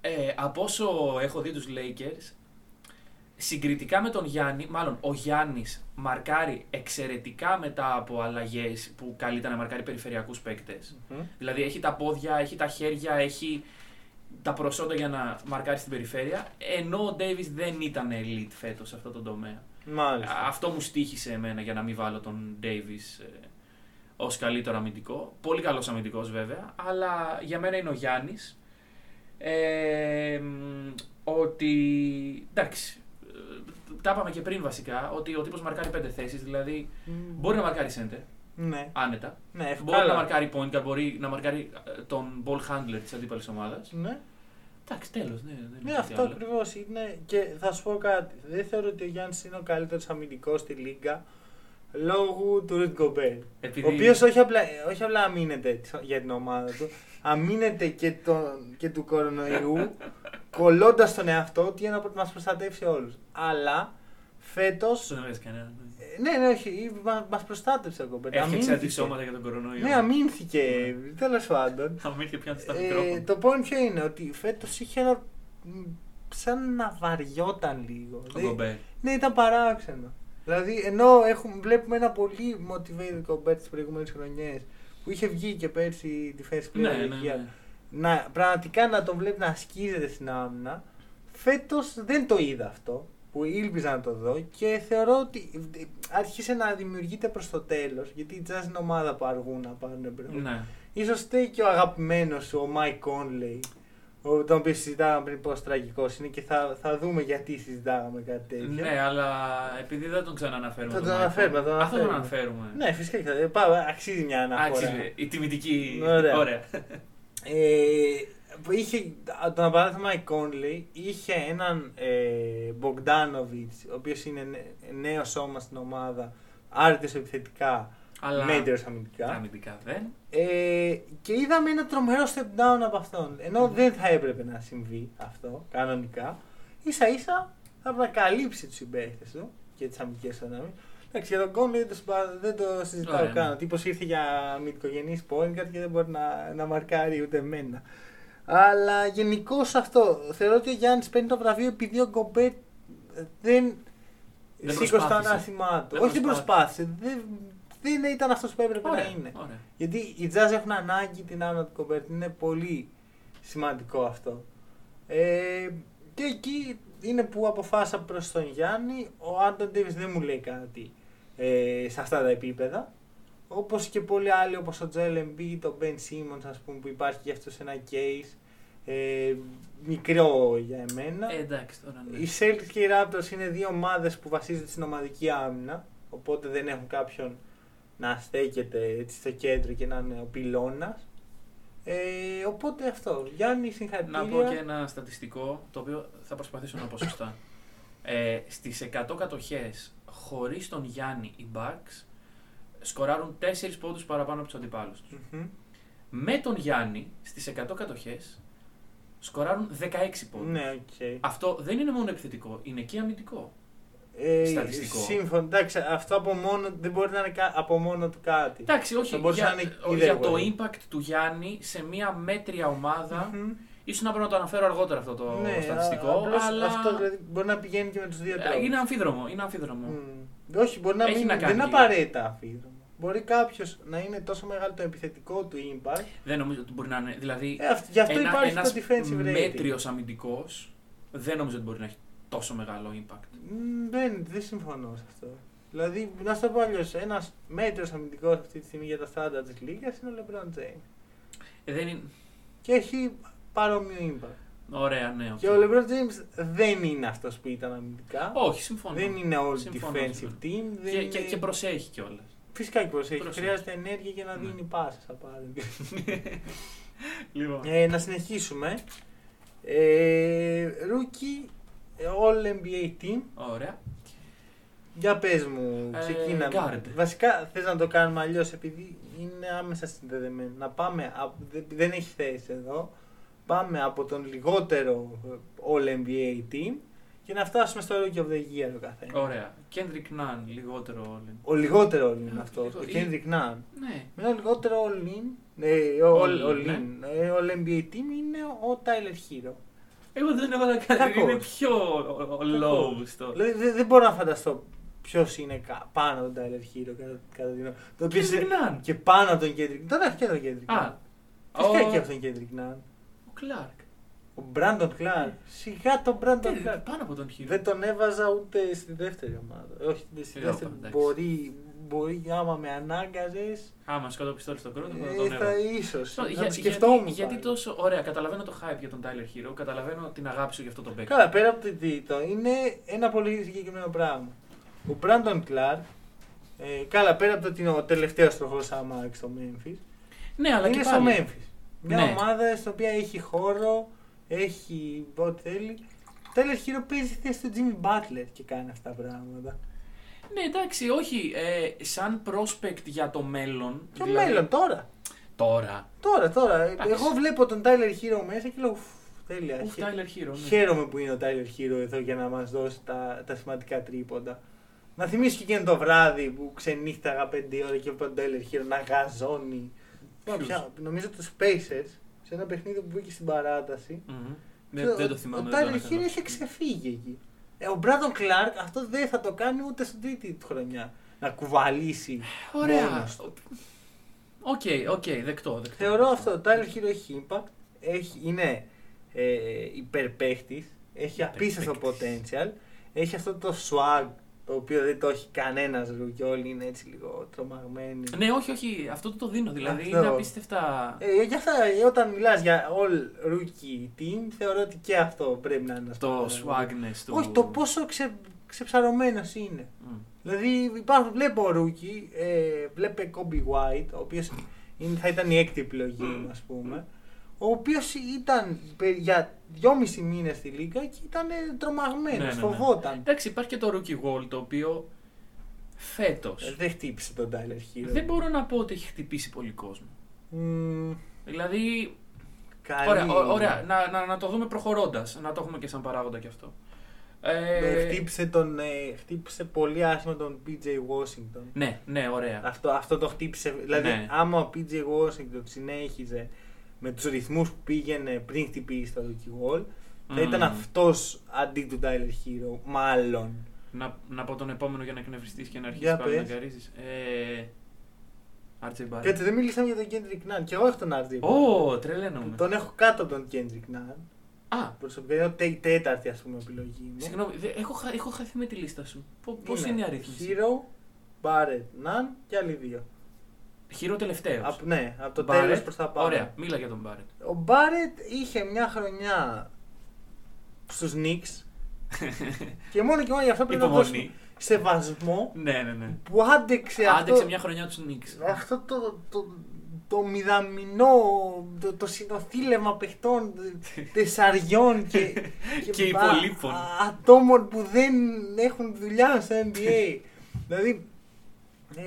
ε, από όσο έχω δει τους Lakers, συγκριτικά με τον Γιάννη, μάλλον ο Γιάννης μαρκάρει εξαιρετικά μετά από αλλαγές που καλείται να μαρκάρει περιφερειακούς παίκτες.
Μμ.
Δηλαδή έχει τα πόδια, έχει τα χέρια, έχει τα προσόντα για να μαρκάρει στην περιφέρεια, ενώ ο Davis δεν ήταν elite φέτος σε αυτό το τομέα.
Μάλιστα.
Αυτό μου στήχησε εμένα για να μην βάλω τον Davis ε, ως καλύτερο αμυντικό. Πολύ καλός αμυντικός βέβαια, αλλά για μένα είναι ο Γιάννης. Ε, μ, ότι, εντάξει, ε, τα είπαμε και πριν βασικά, ότι ο τύπος μαρκάρει πέντε θέσεις, δηλαδή
Μμ.
μπορεί να μαρκάρει center,
Ναι,
άνετα.
ναι,
Μπορεί
εύκολα.
να μαρκάρει point guard, μπορεί να μαρκάρει ε, τον ball handler της αντίπαλης ομάδας.
Ναι,
Εντάξει, τέλος, ναι. δεν
ναι
είναι
αυτό
κάτι άλλο.
ακριβώς είναι. Και θα σου πω κάτι. Δεν θεωρώ ότι ο Γιάννης είναι ο καλύτερος αμυντικός στη λίγα λόγω του Ριτ Γκομπέρ.
Επειδή...
Ο οποίος όχι απλά, όχι απλά αμήνεται για την ομάδα του, αμήνεται και, τον, και του κορονοϊού, κολλώντας τον εαυτό του για να μας προστατεύσει όλους. Αλλά φέτο.
Δεν αρέσει κανένα.
Ναι, ναι, όχι, μα προστάτευσε ο Γκομπέρ.
Έφτιαξε
Αμήνθηκε.
αντισώματα για τον κορονοϊό.
Ναι, αμήνθηκε. Τέλος πάντων.
Θα μου ήρθε πια στα
Ε,
μικρόφωνα.
το point ποιο είναι, ότι φέτος είχε ένα. μ, σαν να βαριόταν λίγο.
Ο
Δεν-
Γκομπέρ.
ναι, ήταν παράξενο. Δηλαδή, ενώ έχουμε, βλέπουμε ένα πολύ motivated Gobert τις προηγούμενες χρονιές που είχε βγει και πέρσι defensive player
Ναι,
of the
ναι,
year,
ναι.
να πραγματικά να τον βλέπει να ασκίζεται στην άμυνα. Φέτος δεν το είδα αυτό που ήλπιζα να το δω και θεωρώ ότι άρχισε να δημιουργείται προς το τέλος. Γιατί η Jazz είναι ομάδα που αργούν να πάρουν μπρο.
Ναι.
Ίσως φταίει και ο αγαπημένος σου, ο Mike Conley, ο- τον οποίο συζητάγαμε πριν πόσο τραγικός είναι και θα, θα δούμε γιατί συζητάγαμε κάτι τέτοιο.
Ναι, αλλά επειδή δεν τον ξαναναφέρουμε.
Θα
τον
τον
Michael,
αναφέρουμε, θα τον
Αυτό τον
αναφέρουμε.
αναφέρουμε.
Ναι, φυσικά και θα. ε, Πάμε, αξίζει μια αναφορά.
Άξιζε. Η τιμητική.
Ωραία.
Ωραία.
Ε, που είχε, τον παράδειγμα η Conley είχε έναν ε, Bogdanovic, ο οποίος είναι νέ- νέος σώμα στην ομάδα, άρρητος επιθετικά,
Αλλά
μέτριος αμυντικά.
αμυντικά δεν.
Ε, και είδαμε ένα τρομερό step down από αυτόν. Ενώ δεν θα έπρεπε να συμβεί αυτό κανονικά. σα ίσα θα έπρεπε να καλύψει τους συμπαίχτε του και τις αμυντικές δυνάμεις. Εντάξει, για τον Κόνλι δεν το, συμπα- δεν το συζητάω
Ωραία.
καν. Ο τύπος ήρθε για μυθικογενή point guard και δεν μπορεί να, να μαρκάρει ούτε εμένα. Αλλά γενικώς αυτό. Θεωρώ ότι ο Γιάννης παίρνει το βραβείο επειδή ο Γκομπέρ δεν,
Δεν
σήκωσε το
προσπάθησε.
ανάστημά του.
Δεν
Όχι, δεν
προσπάθησε.
προσπάθησε. Δεν, δεν ήταν αυτός που έπρεπε
Ωραία.
να είναι.
ωραία.
Γιατί οι Jazz έχουν ανάγκη την άμυνα του Κομπέρτ. Είναι πολύ σημαντικό αυτό. Ε, και εκεί είναι που αποφάσισα προς τον Γιάννη. Ο Anthony Davis δεν μου λέει κάτι ε, σε αυτά τα επίπεδα. Όπως και πολλοί άλλοι όπως ο Τζέλ Embiid, το Ben Simmons, ας πούμε, που υπάρχει και αυτός σε ένα case. Ε, μικρό για εμένα.
Ε, εντάξει τώρα. Ναι.
Οι Celtics και οι Raptors είναι δύο ομάδες που βασίζονται στην ομαδική άμυνα, οπότε δεν έχουν κάποιον να στέκεται έτσι στο κέντρο και να είναι ο πυλώνας. Ε, οπότε αυτό. Γιάννη, συγχαρητήρια.
Να πω και ένα στατιστικό το οποίο θα προσπαθήσω να πω σωστά. Ε, στις 100 κατοχές χωρίς τον Γιάννη οι Bucks σκοράρουν 4 πόντους παραπάνω από τους αντιπάλους τους.
Μμμ.
Με τον Γιάννη στις 100 κατοχές σκοράρουν 16 πόντους.
Ναι, οκ.
Αυτό δεν είναι μόνο επιθετικό, είναι και αμυντικό.
Ε,
Στατιστικό.
Σύμφωνα, εντάξει, αυτό από μόνο, δεν μπορεί να είναι κα- από μόνο του κάτι.
Εντάξει, όχι.
Θα μπορούσε
Για,
να είναι
ο-
either
για το
way.
impact του Γιάννη σε μια μέτρια ομάδα.
Μμμ.
ίσως να πρέπει να το αναφέρω αργότερα αυτό το
Ναι,
στατιστικό.
α- απλώς
αλλά
Αυτό δηλαδή μπορεί να πηγαίνει και με τους δύο
ε,
τρόπους.
είναι αμφίδρομο. Είναι αμφίδρομο.
Μμ. Όχι, μπορεί να
Έχει
μην
να
δεν
κάνει
είναι
και-
απαραίτητα αμφίδρομο. Μπορεί κάποιος να είναι τόσο μεγάλο το επιθετικό του impact.
Δεν νομίζω ότι μπορεί να είναι. Δηλαδή,
Ε, αυ- γι' αυτό
ένα,
υπάρχει
ένας
το defensive rating.
μέτριος αμυντικός δεν νομίζω ότι μπορεί να έχει τόσο μεγάλο impact.
Μ, Δεν, δεν συμφωνώ σε αυτό. Δηλαδή, να σου το πω αλλιώς, ένας μέτριος αμυντικός αυτή τη στιγμή για τα στάνταρ της Λίγκα είναι ο LeBron James.
Ε, δεν είναι...
Και έχει παρόμοιο impact.
Ωραία, ναι. οκ.
Και ο LeBron James δεν είναι αυτός που ήταν αμυντικά.
Όχι, συμφωνώ.
Δεν είναι all
Συμφωνώ,
defensive
συμφωνώ.
team. Δεν
Και,
είναι...
και, και προσέχει κιόλας.
Φυσικά και προσέχει.
Προσέχει.
Χρειάζεται ενέργεια για να
Ναι.
δίνει πάσεις απαραίτητα.
λοιπόν.
ε, να συνεχίσουμε. Ε, rookie All NBA Team.
Ωραία.
Για πες μου,
Ε,
ξεκίναμε.
guard.
Βασικά θες να το κάνουμε αλλιώς επειδή είναι άμεσα συνδεδεμένο. Να πάμε, από- δεν- δεν έχει θέση εδώ, πάμε από τον λιγότερο All NBA Team και να φτάσουμε στο Rookie of the Year ο καθένας.
Ωραία. Kendrick Nunn, λιγότερο όλοι.
Ο λιγότερο All είναι
Ε,
αυτός,
λίγο-
ο
ή-
Kendrick Nunn.
Ναι.
Με ένα λιγότερο All In, ε, all,
All
all,
in, ναι.
in, ε, All NBA Team είναι ο Tyler Hero.
Εγώ δεν έβαλα κάτι.
Κακός.
Είναι πιο low στο.
Δηλαδή δεν, δεν μπορώ να φανταστώ ποιος είναι κα- πάνω από τον Tyler Hero κατά, κατά την το οποίο
Kendrick
σε-
Nunn.
και πάνω από τον Kendrick. Δεν έχει και τον Kendrick.
Α,
Φυσικά
ο-
και από τον Kendrick Nunn.
Ο Clark.
Ο Brandon Clark. Σιγά τον Brandon
Τι,
Clark.
Πάνω από τον Hero.
Δεν τον έβαζα ούτε στη δεύτερη ομάδα. Όχι, στη
Ε,
δεύτερη.
εντάξει.
Μπορεί, μπορεί άμα με ανάγκαζες.
Άμα σκότω πιστόλι στον κρότο, θα
Ε,
τον
θα
έβαζα.
ίσως.
Στο-
Να
για-
το σκεφτόμουν.
γιατί, γιατί
πάλι.
τόσο. Ωραία, καταλαβαίνω το hype για τον Tyler Hero, καταλαβαίνω την αγάπη σου για αυτό το παίκτη.
Καλά, πέρα από το τίτλο, είναι ένα πολύ συγκεκριμένο πράγμα. Ο Brandon Clark, ε, καλά, πέρα από το ότι είναι ο τελευταίος τροχό άμα στο Memphis,
Ναι, αλλά
είναι
και
στο
πάλι.
Memphis. Μια
Ναι.
ομάδα στην οποία έχει χώρο, έχει ό,τι θέλει. Tyler Hero παίζει στη θέση του Jimmy Butler και κάνει αυτά τα πράγματα.
Ναι, εντάξει, όχι. Ε, σαν prospect για το μέλλον.
Και
δηλαδή-
μέλλον τώρα.
Τώρα.
Τώρα, τώρα.
Εντάξει.
Εγώ βλέπω τον Tyler Hero μέσα και λέω «Ουφ, τέλεια.
Ουφ,
Χε-
Tyler Hero. Ναι.
Χαίρομαι που είναι ο Tyler Hero εδώ για να μας δώσει τα, τα σημαντικά τρίποντα. Να θυμίσω και εκείνο το βράδυ που ξενύχταγα 5 ώρα και έβλεπα τον Tyler Hero να γαζώνει.
Ποιους;
Ποια- νομίζω τους Spacers σε ένα παιχνίδι που μπήκε στην παράταση.
Μμμ.
Και
Δεν, δεν το θυμάμαι.
Ο
δεν το
Tyler
αναφέρω.
Hero είχε ξεφύγει εκεί. Ε, ο Brandon Clarke αυτό δεν θα το κάνει ούτε στην τρίτη του χρονιά. Να κουβαλήσει
Ωραία.
μόνος του.
Οκ, οκ, δεκτό, δεκτό.
Θεωρώ αυτό. Ο Tyler Herro έχει impact. Έχει, είναι ε, υπερπαίχτης. Έχει απίστευτο potential. Έχει αυτό το swag το οποίο δεν το έχει κανένας rookie. Όλοι είναι έτσι λίγο τρομαγμένοι.
Ναι, όχι, όχι, αυτό το, το δίνω. Δηλαδή
Αυτό.
είναι απίστευτα.
Ε, για αυτά, ε, όταν μιλάς για all rookie team, θεωρώ ότι και αυτό πρέπει να είναι ένα
το swagness του.
Όχι, το πόσο ξε, ξεψαρωμένος είναι.
Μμ.
Δηλαδή υπάρχουν, βλέπω ο Ρούκι, ε, βλέπε Kobe White, ο οποίος είναι, θα ήταν η έκτη επιλογή μου ας πούμε, ο οποίος ήταν πε- για δυόμισι μήνες στη Λίγκα και ήταν ε, τρομαγμένος,
Ναι, ναι, ναι.
φοβόταν.
Εντάξει, υπάρχει και το rookie wall το οποίο φέτος.
Ε, δεν χτύπησε τον Tyler Hero.
δεν μπορώ να πω ότι έχει χτυπήσει πολύ κόσμο.
Μμμ,
Δηλαδή.
καλή.
Ωραία, ω- ωραία. Να, να, να το δούμε προχωρώντας. Να το έχουμε και σαν παράγοντα κι αυτό.
Ε,
Ε,
χτύπησε, τον, ε, χτύπησε πολύ άσχημα τον PJ Washington.
Ναι, ναι, ωραία.
Αυτό, αυτό το χτύπησε. Δηλαδή,
Ναι.
άμα ο PJ Washington συνέχιζε με τους ρυθμούς που πήγαινε πριν χτυπήσει το Rookie Wall, θα
Μμμ.
ήταν αυτός αντί του Tyler Hero, μάλλον.
Να, να πω τον επόμενο για να εκνευριστείς και να αρχίσεις
Για
πάλι να
πες.
γκαρίζει. Ε, RJ Barrett.
Κάτσε, δεν μιλήσαμε για τον Kendrick Nunn. Και εγώ έχω τον RJ.
Ω, τρελαίνομαι.
Τον έχω κάτω από τον Kendrick Nunn.
Α,
Προσωπικά είναι τε- η τέταρτη ας πούμε επιλογή μου.
συγγνώμη, δε- έχω, χα- έχω χαθεί με τη λίστα σου. Πώς είναι η αρρύθμιση;
Hero, Barrett, Nunn και άλλοι δύο.
Χειρό τελευταίος.
Απ, ναι, από το
Barrett.
τέλος προς τα πάνω.
Ωραία, μίλα για τον Μπάρετ.
Ο Μπάρετ είχε μια χρονιά στους Knicks και μόνο και μόνο γι' αυτό πρέπει να δώσουμε
Υπομονή.
σεβασμό
ναι, ναι, ναι.
που άντεξε,
Άντεξε
αυτό,
μια χρονιά τους Νίξ.
αυτό το, το, το μηδαμινό, το, το συνοθήλευμα παιχτών τεσσαριών και,
Και
μπα-
υπολείπων.
α- ατόμων που δεν έχουν δουλειά στο NBA. δηλαδή Ε,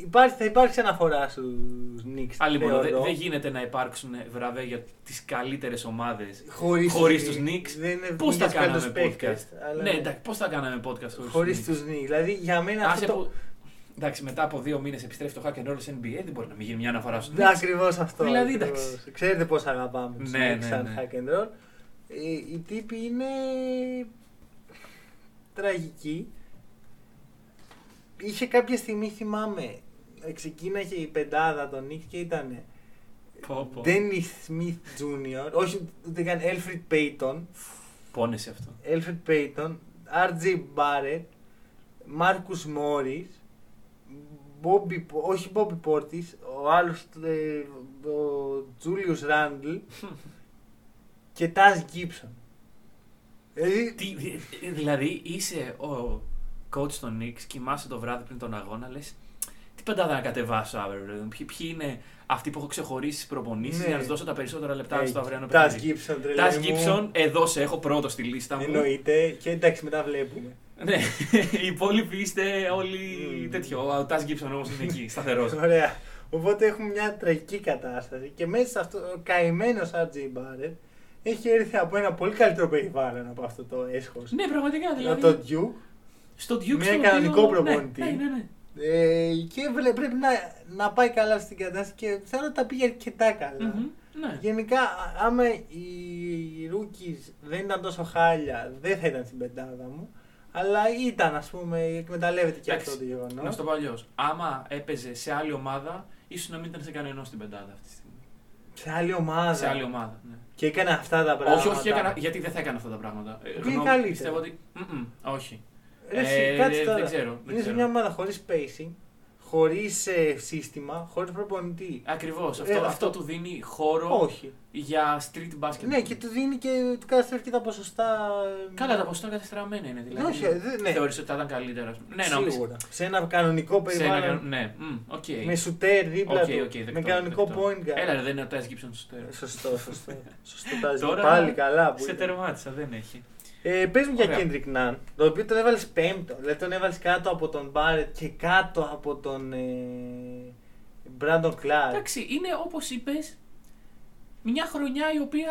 υπάρχει, θα υπάρξει αναφορά στους Knicks.
Α, λοιπόν, δεν
θεωρώ.
δεν γίνεται να υπάρξουν βραβεία για τις καλύτερες ομάδες
Χωρίς,
χωρίς τους Knicks.
Δεν είναι
Πώς θα
για τους
κάναμε
καλούς παίκτες,
podcast.
αλλά
Ναι, εντάξει, πώς θα κάναμε podcast χωρίς
Χωρίς τους Knicks. Δηλαδή για μένα
Άσε
αυτό
που. Εντάξει, μετά από δύο μήνες επιστρέφει το hack and roll σε NBA, δεν μπορεί να μην γίνει μια αναφορά στους
Ναι, ακριβώς αυτό.
Δηλαδή,
ακριβώς.
εντάξει.
Ξέρετε πώς αγαπάμε τους
Ναι,
ναι,
ναι,
σαν
ναι.
hack and roll. Ε, οι τύποι είναι τραγικοί. Είχε κάποια στιγμή, θυμάμαι, ε, ξεκίναγε η πεντάδα των Knicks και ήταν
Πω, πω.
Dennis Smith Jr. Όχι, ούτε καν Alfred Payton.
Πόνεσαι αυτό.
Alfred Payton, RJ Barrett, Marcus Morris, Bobby, όχι Bobby Portis, ο άλλος, ε, ο Julius Randle και Taz Gibson. Δηλαδή,
Τι, δη- δηλαδή είσαι ο coach των Knicks, κοιμάσαι το βράδυ πριν τον αγώνα, λες. Τι πεντάδα να κατεβάσω αύριο, ρε. Ποιοι, ποιοι είναι αυτοί που έχω ξεχωρίσει στι προπονήσεις
Ναι.
για να τους δώσω τα περισσότερα λεπτά
ε,
στο αυριανό
Taz
παιχνίδι.
Gibson, τρελέ
Τας
μου.
Gibson, εδώ σε έχω πρώτο στη λίστα μου.
Εννοείται και εντάξει μετά βλέπουμε.
Ναι, οι υπόλοιποι είστε όλοι
Μμμ.
τέτοιο. Ο Τας Gibson όμως είναι εκεί, σταθερός.
Ωραία. Οπότε έχουμε μια τραγική κατάσταση και μέσα σε αυτό ο καημένος RJ Barrett έχει έρθει από ένα πολύ καλύτερο περιβάλλον από αυτό το έσχος.
ναι, πραγματικά δηλαδή.
Από το Duke
Στο Duke
με
στο
ένα κανονικό
οποίο-
προπονητή.
Ναι, ναι, ναι.
Ε, και βλέ- πρέπει να, να πάει καλά στην κατάσταση και θέλω ότι τα πήγε αρκετά καλά.
Μμμ, ναι.
Γενικά, α- άμα οι rookies δεν ήταν τόσο χάλια, δεν θα ήταν στην πεντάδα μου. Αλλά ήταν, ας πούμε, εκμεταλλεύεται και
Εντάξει,
αυτό το γεγονός.
Να στο πω αλλιώς. Άμα έπαιζε σε άλλη ομάδα, ίσως να μην ήταν σε κανένα στην πεντάδα αυτή τη στιγμή.
Σε άλλη ομάδα.
Σε άλλη ομάδα. Ναι.
Και έκανε αυτά τα πράγματα.
Όχι, όχι, έκανα, γιατί δεν θα έκανα αυτά τα πράγματα. Ε,
Είναι
γνώμη-
καλύτερα.
Πιστεύω ότι. Μμμ, όχι.
Ρε, εσύ,
Ε,
κάτσε
δεν-
τώρα.
δεν ξέρω, δεν
Είναι σε
ξέρω.
μια ομάδα χωρίς spacing, χωρίς σύστημα, χωρίς προπονητή.
Ακριβώς. Αυτό,
Ε,
αυτό,
αυτό-
του δίνει χώρο
Όχι.
για street basket.
Ναι, και του δίνει και του καταστρέφει και τα ποσοστά. ε,
Καλά, τα ποσοστά κατεστραμμένα είναι. Δηλαδή,
Όχι, δεν- ναι.
Θεωρείς ότι θα ήταν καλύτερα. ας πούμε. Ναι, νομίζω.
Σίγουρα. Σε ένα κανονικό
Σε ένα
περιβάλλον.
κανο- Ναι, μμ, οκ.
Με σουτέρ δίπλα
Οκ,
του.
οκ, δεκτό,
με κανονικό
δεκτό.
point guard.
Έλα, ρε, δεν είναι ο Τάις Gibson στο τέλος.
Ε, Σωστό, σωστό. σωστό τάζει.
Τώρα
Πάλι καλά που
Σε
ήταν.
τερμάτισα, δεν έχει.
Ε, πες μου για
Ωραία.
Kendrick Nunn, το οποίο τον έβαλες πέμπτο. Δηλαδή τον έβαλες κάτω από τον Barrett και κάτω από τον ε, Brandon Clark.
Εντάξει, είναι όπως είπες, μια χρονιά η οποία.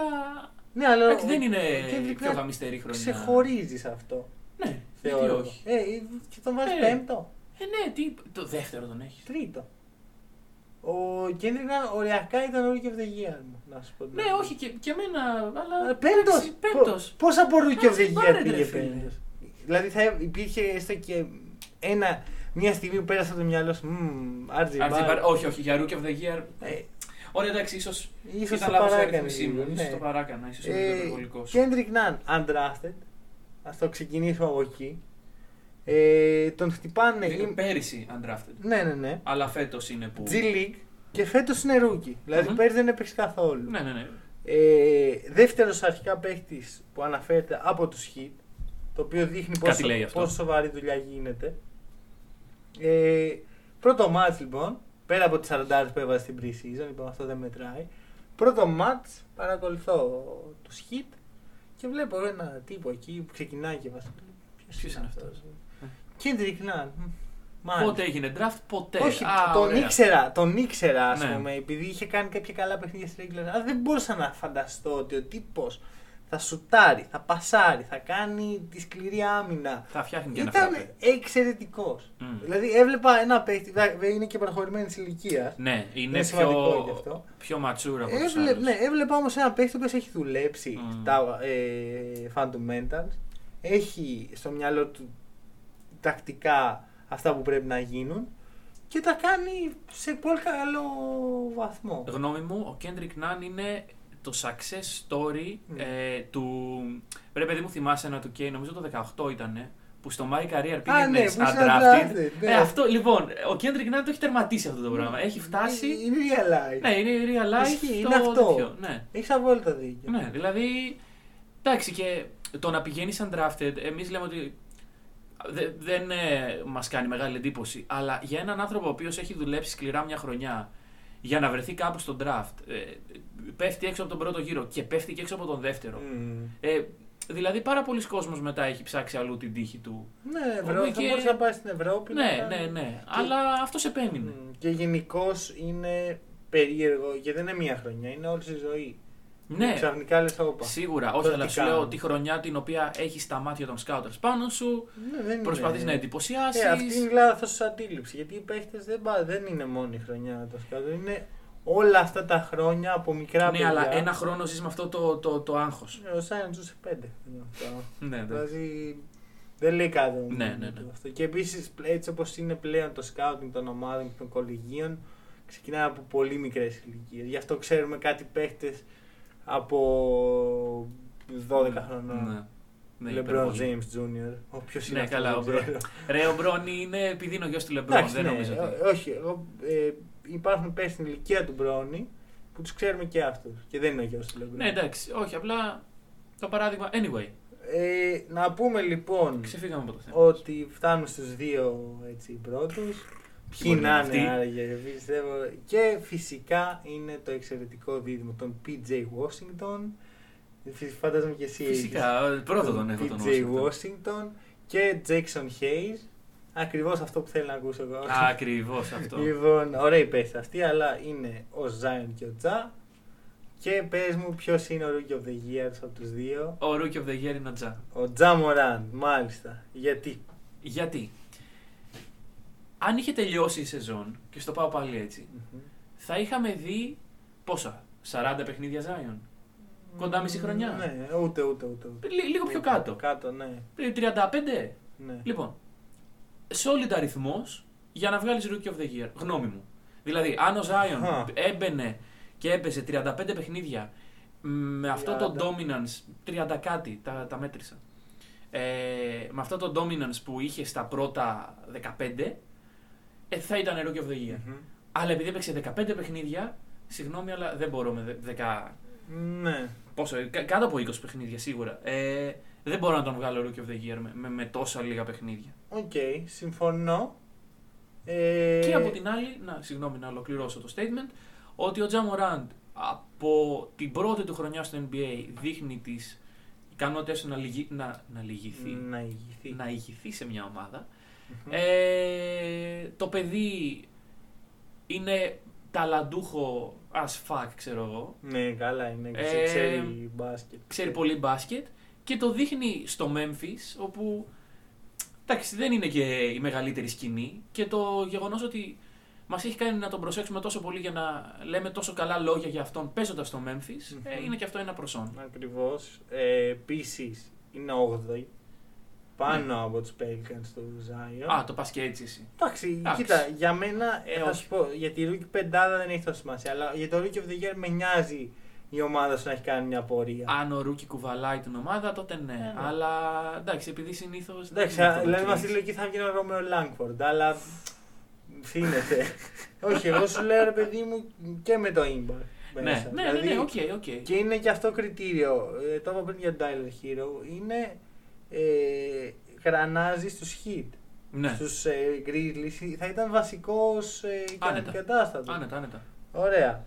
Ναι, αλλά
Εντάξει,
ο-
δεν είναι
ο Kendrick
πιο
Nunn
γαμιστερή χρονιά.
Ξεχωρίζει σε αυτό.
Ναι, γιατί
Θεωρώ.
όχι.
Ε, και τον βάζεις
Ε.
πέμπτο.
Ε, ναι, τι, το δεύτερο τον έχεις.
Τρίτο. Ο Kendrick Nunn οριακά ήταν Rookie of the Year μου, να σου πω. την
Ναι,
αλήθεια.
όχι και, και εμένα, αλλά.
Ε, Πέμπτος.
εντάξει, Πέμπτος.
Πο- Πώς από Rookie of the
Κάτσε,
Year
πάρε,
πήγε
ρε, φίλε.
πέμπτος. Δηλαδή θα υπήρχε έστω και ένα, μια στιγμή που πέρασε από το μυαλό σου. Μμμ, RJ
RJ
Barrett.
Barrett, όχι, όχι, για Rookie of the Year.
Ε,
Ωραία, εντάξει, ίσω.
Ίσως
Ήταν
το
λάθος η
παράκανε
αριθμίσή μου.
λίγο,
ίσως
ναι.
το παράκανα, ίσως είναι
Ε,
υπερβολικός.
Kendrick Nunn, undrafted. Ας το ξεκινήσουμε από εκεί. Ε, τον χτυπάνε.
Ε,
είναι-
Πέρυσι undrafted.
Ναι, ναι, ναι.
Αλλά φέτος είναι που.
G League και φέτος είναι rookie. Δηλαδή
Μμμ.
πέρυσι δεν έπαιξε καθόλου.
Ναι, ναι, ναι.
Ε, δεύτερος αρχικά παίχτης που αναφέρεται από τους Heat, το οποίο δείχνει
Κάτι
πόσο,
λέει αυτό.
πόσο σοβαρή δουλειά γίνεται. Ε, πρώτο μάτς λοιπόν, πέρα από τις 40 που έβαζε στην pre-season, λοιπόν αυτό δεν μετράει. Πρώτο μάτς, παρακολουθώ τους Heat και βλέπω ένα τύπο εκεί που ξεκινάει και βασικά.
Ποιος είναι αυτός;
Kendrick Nunn. Μάλιστα.
Πότε έγινε draft, ποτέ.
Όχι,
Α,
τον
ωραία.
ήξερα, τον ήξερα ας
Ναι.
πούμε, επειδή είχε κάνει κάποια καλά παιχνίδια στη regular. Αλλά δεν μπορούσα να φανταστώ ότι ο τύπος θα σουτάρει, θα πασάρει, θα κάνει τη σκληρή άμυνα.
Θα φτιάχνει και ένα
Ήταν
φράπε.
εξαιρετικός.
Μμ.
Δηλαδή έβλεπα ένα παίχτη, βέβαια είναι και προχωρημένης ηλικίας.
Ναι, είναι,
Είναι σημαντικό γι'
πιο,
αυτό.
πιο mature από τους
Έβλε,
άλλους.
ναι, έβλεπα όμως ένα παίχτη που έχει δουλέψει
Μμ.
τα ε, fundamentals, έχει στο μυαλό του τακτικά αυτά που πρέπει να γίνουν και τα κάνει σε πολύ καλό βαθμό.
Γνώμη μου, ο Kendrick Nunn είναι το success story
Μμ.
ε, του... Ρε παιδί μου θυμάσαι ένα του K, νομίζω το 18 ήταν, που στο My Career
Α,
πήγαινε
ναι, που είσαι
undrafted.
undrafted, ναι.
Ε, αυτό, λοιπόν, ο Kendrick Nunn το έχει τερματίσει αυτό το πράγμα. Έχει φτάσει...
Είναι real life.
Ναι, είναι real life
Ισχύει,
το
είναι αυτό.
τέτοιο, Ναι.
Έχεις απόλυτα δίκιο.
Ναι, δηλαδή. Εντάξει, και το να πηγαίνεις undrafted, εμείς λέμε ότι δε- δεν ε, μας κάνει μεγάλη εντύπωση. Αλλά για έναν άνθρωπο ο οποίος έχει δουλέψει σκληρά μια χρονιά για να βρεθεί κάπου στο draft, ε, πέφτει έξω από τον πρώτο γύρο και πέφτει και έξω από τον δεύτερο.
Μμ.
Ε, Δηλαδή πάρα πολλοί κόσμος μετά έχει ψάξει αλλού την τύχη του.
Ναι, Ευρώ...
και-
θα μπορούσε να πάει στην Ευρώπη. να
Ναι,
κάνει-
ναι, ναι. Αλλά αυτό επέμεινε.
Μμ, Και γενικώς είναι περίεργο και δεν είναι μία χρονιά, είναι όλη η ζωή.
Ναι,
Ξαφνικά λες, όπα.
σίγουρα. Όχι,
Τώρα
αλλά
τι
σου λέω
κάνω.
τη χρονιά την οποία έχεις τα μάτια των scouters πάνω σου,
Ναι, δεν
προσπαθείς
είναι.
να εντυπωσιάσεις.
Ε, αυτή είναι λάθος αντίληψης. Γιατί οι παίχτες δεν, πά- δεν είναι μόνο η χρονιά το σκάτω. Είναι όλα αυτά τα χρόνια από μικρά
Ναι,
παιδιά.
αλλά ένα χρόνο ζεις με αυτό το, το, το άγχος.
Ε, Ο Σάιον ζούσε πέντε. χρόνια αυτά.
Ναι, ναι.
Δηλαδή δεν λέει κάτι όμως
Ναι, ναι, ναι.
αυτό. Και επίσης έτσι όπως είναι πλέον το σκάουτινγκ των ομάδων και των κολεγίων, ξεκινάει από πολύ μικρές ηλικίες. Γι' αυτό ξέρουμε κάτι παίχτες από 12 χρονών.
Ναι. Ναι,
LeBron
υπερβολή.
James Jr. Όποιο είναι
Ναι,
αυτό,
καλά,
δεν
ο Μπρο-
ξέρω.
Ρε, ο Μπρόνι είναι επειδή είναι ο γιος του Λεμπρόν.
Εντάξει,
Δεν
ναι,
νομίζω ότι.
ό- όχι. Εγώ, ε, υπάρχουν παίχτε στην ηλικία του Μπρόνι που τους ξέρουμε και αυτούς. Και δεν είναι ο γιος του Λεμπρόν.
Ναι, εντάξει, όχι, απλά το παράδειγμα. Anyway,
Ε, να πούμε λοιπόν
ξεφύγαμε από το θέμα.
ότι φτάνουμε στους δύο έτσι, πρώτους. Ποιοι
μπορεί να
να
είναι
είναι
αυτοί;
άραγε, πιστεύω. Και φυσικά είναι το εξαιρετικό δίδυμο των PJ Washington. Φυσ- Φαντάζομαι και εσύ έχεις
Φυσικά, πρώτο τον έχω τον
PJ
Washington.
Washington και Jackson Hayes. Ακριβώς αυτό που θέλω να ακούσω εγώ.
Ακριβώς αυτό.
Λοιπόν, ωραία παίχτε αυτή, αλλά είναι ο Zion και ο Τζα. Και πες μου ποιος είναι ο Rookie of the Year από τους δύο.
Ο Rookie of the Year είναι ο Τζα.
Ο Τζα Μοράν, μάλιστα. Γιατί;
Γιατί, αν είχε τελειώσει η σεζόν, και στο πάω πάλι έτσι, θα είχαμε δει πόσα, 40 παιχνίδια Zion. Κοντά μισή χρονιά.
Ναι, ούτε, ούτε, ούτε. ούτε.
Λί- λίγο πιο κάτω.
Κάτω, ναι.
Ε, 35.
ναι.
Λοιπόν, solid αριθμός για να βγάλεις Rookie of the Year. Γνώμη μου. Δηλαδή, αν ο Zion
Χα.
έμπαινε και έπαιζε 35 παιχνίδια με αυτό το
30.
dominance, 30 κάτι, τα, τα μέτρησα. Ε, με αυτό το dominance που είχε στα πρώτα 15, ε, θα ήταν Rookie of the Year.
Μμμ.
Αλλά επειδή έπαιξε 15 παιχνίδια, συγγνώμη, αλλά δεν μπορώ με δε- 10.
Ναι.
Πόσο, κα- κάτω από 20 παιχνίδια σίγουρα. Ε, δεν μπορώ να τον βγάλω Rookie of the Year με, με, με τόσα λίγα παιχνίδια.
Οκ, συμφωνώ. Ε,
Και από την άλλη, να, συγγνώμη να ολοκληρώσω το statement, ότι ο Ja Morant από την πρώτη του χρονιά στο NBA δείχνει τις ικανότητες του να, λυγι, να, να λυγηθεί,
Να ηγηθεί.
να ηγηθεί σε μια ομάδα.
Μμμ.
Ε, το παιδί είναι ταλαντούχο as fuck, ξέρω εγώ.
Ναι, καλά είναι. Και
Ε,
ξέρει μπάσκετ.
Ξέρει πολύ μπάσκετ και το δείχνει στο Memphis όπου εντάξει δεν είναι και η μεγαλύτερη σκηνή και το γεγονός ότι μας έχει κάνει να τον προσέξουμε τόσο πολύ για να λέμε τόσο καλά λόγια για αυτόν παίζοντας στο Memphis ε,
Μμμ.
είναι και αυτό ένα προσόν.
Ακριβώς. Ε, Επίσης είναι 8η. Πάνω από τους Pelicans του Zion.
Ναι. Α, το πας και έτσι εσύ.
Εντάξει,
Εντάξει.
κοίτα, για μένα,
Ε,
θα
όχι.
σου πω, για τη Rookie πεντάδα δεν έχει τόσο σημασία, αλλά για το Rookie of the Year με νοιάζει η ομάδα σου να έχει κάνει μια πορεία.
Αν ο Ρούκι κουβαλάει την ομάδα τότε ναι.
Ε, ναι.
Αλλά εντάξει επειδή συνήθως... δεν
Εντάξει,
είναι
α,
αυτό το
δηλαδή με
case.
αυτή τη λογική θα βγει ο Ρόμεο Λάγκφορντ, αλλά φύνεται. Όχι, εγώ σου λέω ρε παιδί μου και με το impact.
Ναι,
μέσα.
ναι, ναι, ναι,
Δηλαδή,
οκ, οκ.
Και είναι και αυτό κριτήριο. Ε, το είπα πριν για τον Tyler Herro. Είναι. Ε, γρανάζει στους Heat.
Ναι,
Στους ε, Grizzlies θα ήταν βασικός ε,
Άνετα.
κατάστατος.
άνετα, άνετα.
Ωραία.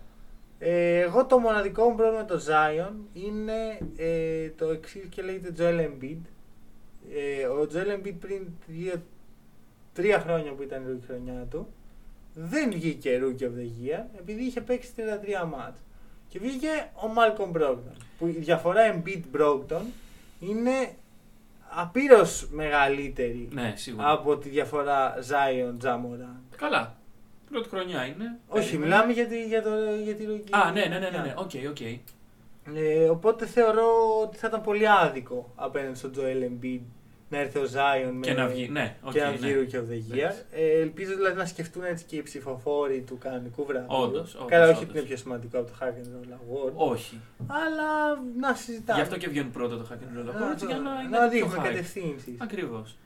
Ε, εγώ το μοναδικό μου πρόβλημα με το Zion είναι ε, το εξής και λέγεται Joel Embiid. Ε, ο Joel Embiid πριν δύο, τρία χρόνια που ήταν η rookie χρονιά του δεν βγήκε Rookie of the Year επειδή είχε παίξει 33 μάτς. Και βγήκε ο Malcolm Brogdon. Που η διαφορά Embiid-Brogdon είναι απείρως μεγαλύτερη
Ναι, σίγουρα.
από τη διαφορά Zion-Ja Morant.
Καλά. Πρώτη χρονιά είναι.
Όχι,
Περίμενε.
μιλάμε για τη, για το, για τη rookie.
Α, ναι, ναι, ναι, ναι, ναι. Οκ, οκ.
Ε, οπότε θεωρώ ότι θα ήταν πολύ άδικο απέναντι στον Joel Embiid να έρθει ο Zion με,
Και να βγει, ναι, οκ.
και να
ναι.
βγει Rookie of the Year.
Εντάξει.
Ε, ελπίζω δηλαδή να σκεφτούν έτσι και οι ψηφοφόροι του κανονικού βραβείου.
Όντως, όντως,
Καλά, όχι
όντως.
ότι είναι πιο σημαντικό από το Hack and Roll Award.
Όχι.
Αλλά να συζητάμε.
Γι' αυτό και βγαίνουν πρώτα το hack and roll
να,
έτσι για να είναι
να
πιο
δείχνουμε
hype.
κατευθύνσεις.
Ακριβώς.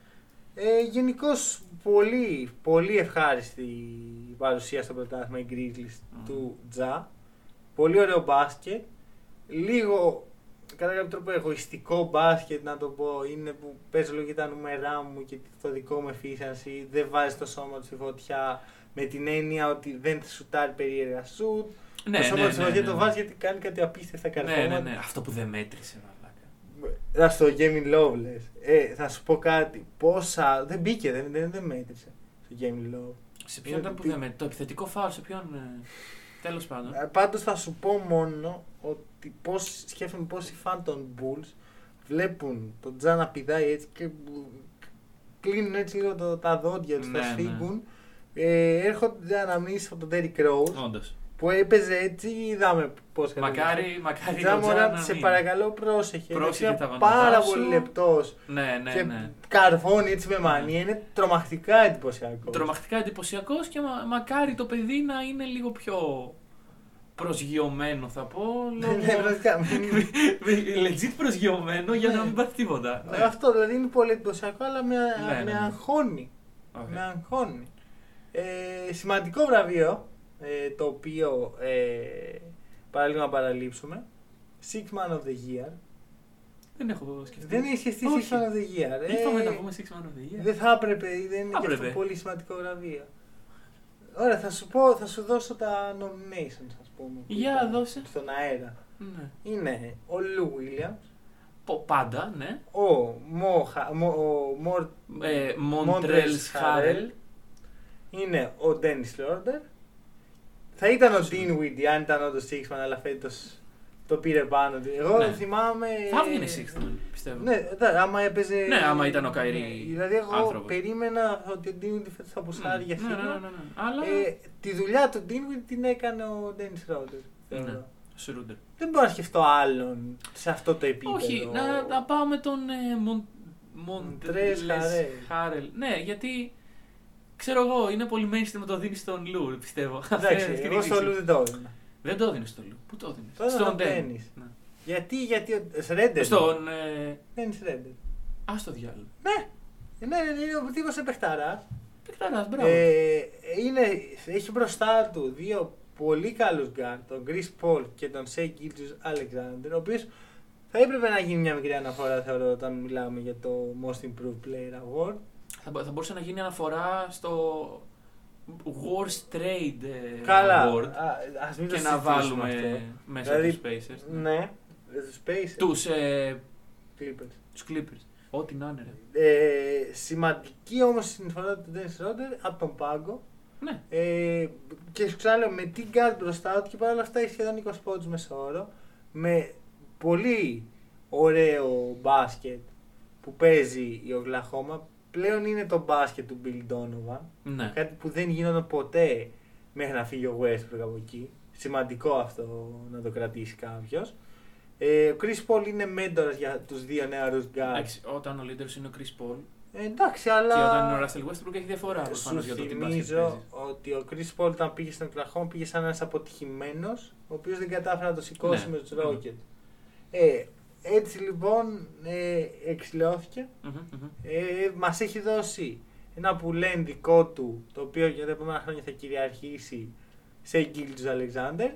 Ε, Γενικώς πολύ, πολύ ευχάριστη η παρουσία στο πρωτάθλημα η Grizzlies
Μμμ.
του Ja. Πολύ ωραίο μπάσκετ. Λίγο κατά κάποιο τρόπο εγωιστικό μπάσκετ να το πω. Είναι που παίζω λίγο για τα νούμερά μου και το δικό μου εφήσανση. Δεν βάζει το σώμα του στη φωτιά με την έννοια ότι δεν σουτάρει περίεργα σουτ.
Ναι,
το σώμα
ναι,
του στη
ναι,
φωτιάς
ναι,
το
ναι.
βάζει γιατί κάνει κάτι απίστευτα
Ναι,
καρφώματα.
ναι, ναι. Αυτό που δεν μέτρησε, μαλάκα.
Θα στο Gaming Love λες. Ε, θα σου πω κάτι. Πόσα. Δεν μπήκε, δεν, δεν, δεν μέτρησε στο Gaming Love.
Σε ποιον ήταν που
Τι-
λέμε, το επιθετικό φάουλ, σε ποιον. Ε, Τέλος πάντων.
Ε, Πάντως θα σου πω μόνο ότι πώς, σκέφτομαι πώς οι φαν των Bulls βλέπουν τον Τζα να πηδάει έτσι και κλείνουν έτσι λίγο το, τα δόντια τους,
Ναι,
θα
ναι.
σφίγγουν. Ε, έρχονται αναμνήσεις από τον Derrick Rose
Όντως.
που έπαιζε έτσι, είδαμε πώς
Μακάρι, μακάρι.
Τζα
το Τζα
Μωράντ,
να
σε
μην.
παρακαλώ πρόσεχε.
Πρόσεχε
είναι
τα γόνατά
πάρα
σου.
πολύ λεπτός
Ναι, ναι,
και
ναι.
καρφώνει έτσι με μανία. Είναι τρομακτικά εντυπωσιακός.
Τρομακτικά εντυπωσιακός και μα, μακάρι το παιδί να είναι λίγο πιο προσγειωμένο, θα πω.
Ναι,
Λόγω...
πραγματικά, μην-
Legit προσγειωμένο για να
Ναι.
μην πάθει τίποτα. Ναι.
Αυτό δηλαδή είναι πολύ εντυπωσιακό, αλλά με,
Ναι, ναι,
με
ναι.
αγχώνει.
Ωραία.
Με αγχώνει. Ε, σημαντικό βραβείο, ε, το οποίο ε, παραλίγο να παραλείψουμε. Six Man of the Year.
Δεν έχω σκεφτεί.
Δεν έχει σκεφτεί
Όχι.
Six Man of the Year. Ε,
Είπαμε να πούμε Six Man of the Year.
Δεν θα έπρεπε, δεν είναι και
Έπρεπε.
αυτό πολύ σημαντικό βραβείο. Ωραία, θα σου πω, θα σου δώσω τα nominations, ας πούμε. που
Για
ήταν
δώσε.
Στον αέρα.
Ναι.
Είναι ο Λου Williams,
Πο- Πάντα, ναι.
ο Μοχα, Μο, ο Μορ,
Ε,
Montrezl
Μοντρέλς Χάρελ.
είναι ο Ντένις Λόρντερ. Θα ήταν ο Dinwiddie αν ήταν όντως Sixman, αλλά φέτος το πήρε πάνω του. Εγώ
Ναι.
θυμάμαι.
Θα έβγαινε Sixth, πιστεύω.
Ναι, εντάξει, άμα έπαιζε.
Ναι, άμα ήταν ο Καϊρή
Ναι, Δηλαδή, εγώ
άνθρωπος.
περίμενα ότι ο Dinwiddie φέτο θα πουσάρει για
ναι, ναι, ναι,
χίλιο.
ναι, ναι. Αλλά.
Ε, τη δουλειά του Dinwiddie την έκανε ο Ντένις Λόρντερ.
Ναι. Σρούντερ.
Δεν μπορώ να σκεφτώ άλλον σε αυτό το επίπεδο.
Όχι, να, να πάω με τον ε, Μον, Μοντρέλες
Χάρελ.
Χάρελ. Ναι, γιατί ξέρω εγώ, είναι πολύ mainstream να το δίνεις στον Λου, πιστεύω.
Εντάξει,
Αυτή είναι η
εγώ στο
κρίση.
Λου δεν το έδινα.
Δεν το έδινες στον Λου. Πού το έδινες;
Το έδινα
Στον
στον
Ντένις.
Ντένις.
Ναι.
Γιατί, γιατί ο Σρέντερ.
Στον. Ε,
Ντένις Σρέντερ.
Α το διάλογο.
Ναι, ναι, ναι, είναι ο τύπος επεχταράς.
Πεκταρά, μπράβο.
Ε, είναι, έχει μπροστά του δύο πολύ καλούς γκάρ, τον Chris Paul και τον Shea Gilgeous Alexander, ο οποίος θα έπρεπε να γίνει μια μικρή αναφορά, θεωρώ, όταν μιλάμε για το Most Improved Player Award.
Θα, μπο- θα μπορούσε να γίνει αναφορά στο Worst Trade ε,
Καλά,
Award
α, ας μην το
και να
συζητήσουμε
βάλουμε
αυτό.
μέσα
Δηλαδή,
τους Pacers.
Ναι, τους Pacers,
Τους, ε,
Clippers.
τους Clippers. Ό,τι να είναι, ρε.
Ε, σημαντική όμως η συνεισφορά του Dennis Roder από τον πάγκο.
Ναι.
Ε, και σου ξαναλέω με την guard μπροστά του και παρόλα αυτά έχει σχεδόν 20 πόντους μεσόωρο. Με πολύ ωραίο μπάσκετ που παίζει η Οκλαχώμα. Πλέον είναι το μπάσκετ του Bill Donovan.
Ναι.
Κάτι που δεν γινόταν ποτέ μέχρι να φύγει ο Westbrook από εκεί. Σημαντικό αυτό να το κρατήσει κάποιος. Ε, ο Chris Paul είναι μέντορας για τους δύο νεαρούς guards.
Εντάξει, όταν ο leaders είναι ο Chris Paul
Ε, εντάξει, αλλά...
και όταν είναι ο Russell Westbrook έχει διαφορά
Σου
προφανώς για το τι μπάσκετ
θυμίζω
παίζεις.
ότι ο Chris Paul όταν πήγε στην Οκλαχώμα πήγε σαν ένας αποτυχημένος, ο οποίος δεν κατάφερε να το σηκώσει
Ναι.
με τους
Ναι.
Rockets. Ε, έτσι λοιπόν ε, εξηλαιώθηκε.
Μμμ, μμμ.
Ε, μας έχει δώσει ένα πουλέν δικό του, το οποίο για τα επόμενα χρόνια θα κυριαρχήσει σε Gilgeous Alexander.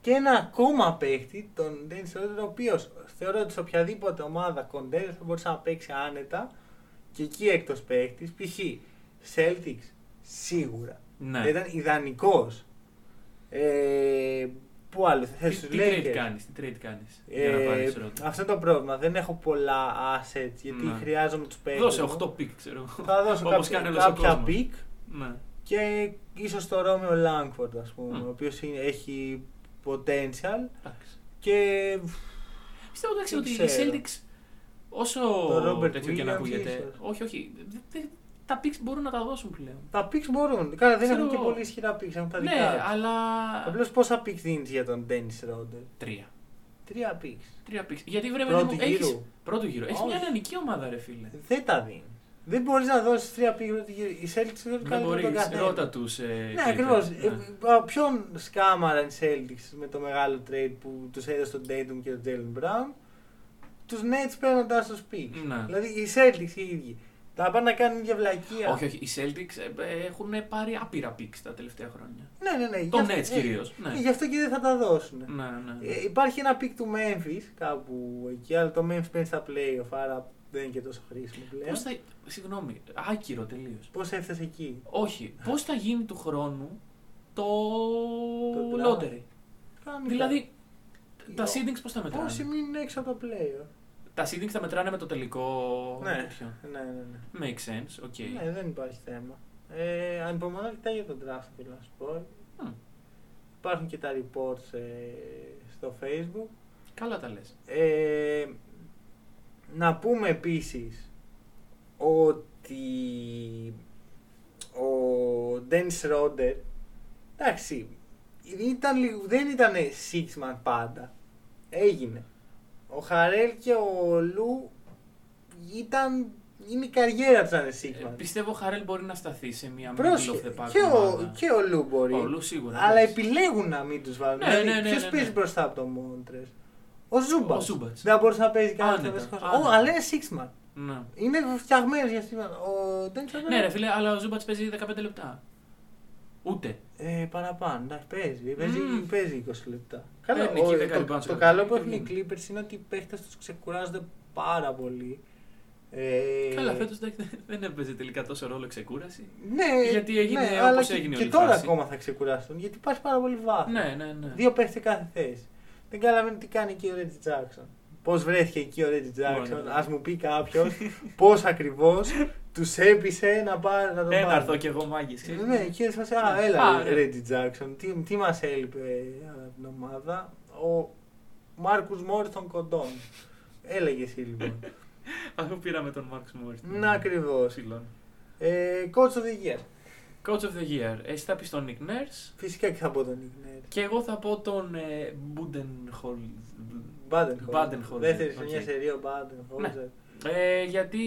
Και ένα ακόμα παίχτη, τον Dennis Schroeder, ο οποίος θεωρώ ότι σε οποιαδήποτε ομάδα contender θα μπορούσε να παίξει άνετα και εκεί έκτος παίχτης. π.χ. Celtics, σίγουρα.
Ναι.
Θα ήταν ιδανικός. Ε, πού άλλο, θα
Τι,
θες
τι
τους
trade
Lakers.
κάνεις, τι trade κάνεις για να
Ε,
πάρεις ρόλο.
αυτό είναι το πρόβλημα. Δεν έχω πολλά assets γιατί
Ναι.
χρειάζομαι τους παίχτες.
Δώσε 8 pick, ξέρω εγώ.
Θα δώσω
Όπως
κάποια,
κάνει όλος ο
κάποια
κόσμος.
pick
Ναι.
και ίσως το Ρόμιο Λάγκφορντ, ας πούμε,
Μμ.
ο οποίος έχει potential
Εντάξει.
και
Πιστεύω εντάξει
Δεν
ότι οι
ξέρω.
Celtics όσο
Το Robert
τέτοιο και να
Williams
ακούγεται.
ίσως.
Όχι, όχι. δε- δε- τα picks μπορούν να τα δώσουν πλέον.
τα picks μπορούν. Καλά, δεν
Ξέρω
έχουν και
εγώ.
πολύ ισχυρά picks, έχουν τα
Ναι,
δικά τους.
αλλά.
Απλώς πόσα picks δίνεις για τον Dennis Roder.
Τρία.
Τρία picks.
Τρία picks. Γιατί βρε
Πρώτου
παιδί μου, έχεις...
γύρου.
Πρώτου γύρου. Έχεις μια
Όχι.
νεανική ομάδα, ρε φίλε.
Δεν τα δίνεις. Δεν μπορείς να δώσεις τρία picks πρώτου γύρου. Οι Celtics δεν
Δεν
κάνουν
μπορείς.
τον καθένα.
Ρώτα τους. Ε,
Ναι,
Clippers.
ακριβώς.
Ναι.
ποιον σκάμαραν οι Celtics με το μεγάλο trade που τους έδωσε τον Tatum και τον Jalen Brown, τους Nets παίρνοντας τους picks.
Ναι.
Δηλαδή οι Celtics οι ίδιοι. Θα πάνε να κάνουν μια βλακεία.
Όχι, όχι. Οι Celtics ε, ε, έχουν πάρει άπειρα picks τα τελευταία χρόνια.
Ναι, ναι, ναι.
Το
γι' αυτό-
Nets
ναι.
κυρίως. Ναι.
Ε, Γι' αυτό και δεν θα τα δώσουν.
Ναι, ναι.
Ε, υπάρχει ένα pick του Memphis κάπου εκεί, αλλά το Memphis παίρνει στα playoff, άρα δεν είναι και τόσο χρήσιμο πλέον.
Πώς θα. Συγγνώμη, άκυρο τελείως.
Πώς έφτασες εκεί;
Όχι. Πώς θα γίνει του χρόνου το,
Το draft.
lottery;
Κανονικά.
Δηλαδή, τα
Ω,
seedings πώς θα μετράνε;
Όσοι μείνουν έξω από το playoff;
Τα seedings τα μετράνε με το τελικό.
Ναι.
τέτοιο.
Ναι, ναι, ναι.
Make sense, οκ.
Ναι, δεν υπάρχει θέμα. Ε, ανυπομονώ αρκετά για τον draft, θέλω να σου πω.
Μμ.
Υπάρχουν και τα reports ε, στο Facebook.
Καλά τα λες.
Ε, να πούμε επίσης ότι ο Dennis Ρόντερ εντάξει ήταν, λίγο- δεν ήταν six man πάντα έγινε ο Χαρέλ και ο Λου ήταν είναι η καριέρα τους να είναι
Ε,
six man
πιστεύω ο Χαρέλ μπορεί να σταθεί σε μια middle
Πρόσεχε,
of the pack
και, ο,
ομάδα.
και ο Λου μπορεί
Ο Λου σίγουρα.
αλλά
εντάξει.
επιλέγουν να μην τους βάλουν
Ναι,
δηλαδή,
ναι, ναι,
ποιος
ναι, ναι.
παίζει μπροστά από τον Μόντρες ο Zubac.
Ο Zubac.
Δεν θα μπορούσε να παίζει κανένα
Άνετα,
δεύτερο.
άνετα.
Ω, αλλά είναι sixth man.
Ναι.
Είναι φτιαγμένος για σήμερα. Ο Dennis Schroeder-
ναι, ρε φίλε, αλλά ο Zubac παίζει 15 λεπτά. Ούτε.
Ε, παραπάνω, εντάξει, παίζει. Παίζει,
Μμμ.
παίζει 20 λεπτά.
Παίρνει
Καλά,
εκεί
ο-
10
το,
λοιπόν,
το
σε
καλό
κάθε
που έχουν οι
παιχνίδι.
Clippers είναι ότι οι παίχτες τους ξεκουράζονται πάρα πολύ. Ε,
Καλά, φέτος δεν έπαιζε τελικά τόσο ρόλο ξεκούραση.
Ναι,
γιατί έγινε
ναι,
όπως
αλλά και-
έγινε
και,
όλη η
τώρα
φάση.
ακόμα θα ξεκουράσουν γιατί υπάρχει πάρα πολύ βάθος.
Ναι, ναι, ναι.
Δύο παίχτες σε κάθε θέση. Δεν καταλαβαίνω τι κάνει εκεί ο Ρέτζι Τζάξον. Πώς βρέθηκε εκεί ο Ρέτζι Τζάξον,
Μόνο.
ας μου πει κάποιος πώς ακριβώς τους έπεισε να, πάρει, να τον
Ένα
πάρει.
έρθω κι εγώ μάγκη.
Ναι, και σα α,
Ναι.
έλα,
Α, ναι.
Ρέτζι Τζάξον. Τι, τι μας έλειπε από την ομάδα; Ο Μάρκου Μόρι των κοντών. Έλεγε εσύ λοιπόν.
Αφού πήραμε τον Μάρκο Μόρι.
Να ακριβώς. Ε, coach of the year.
Coach of the year. Εσύ θα πεις τον Nick Nurse
Φυσικά και θα πω τον Nick Nurse.
και εγώ θα πω τον ε, Budenholz.
Baden-Holzer.
Baden-Holzer,
Δεύτερη
οκ.
χρονιά σε Ρίο Baden-Holzer.
Ε, γιατί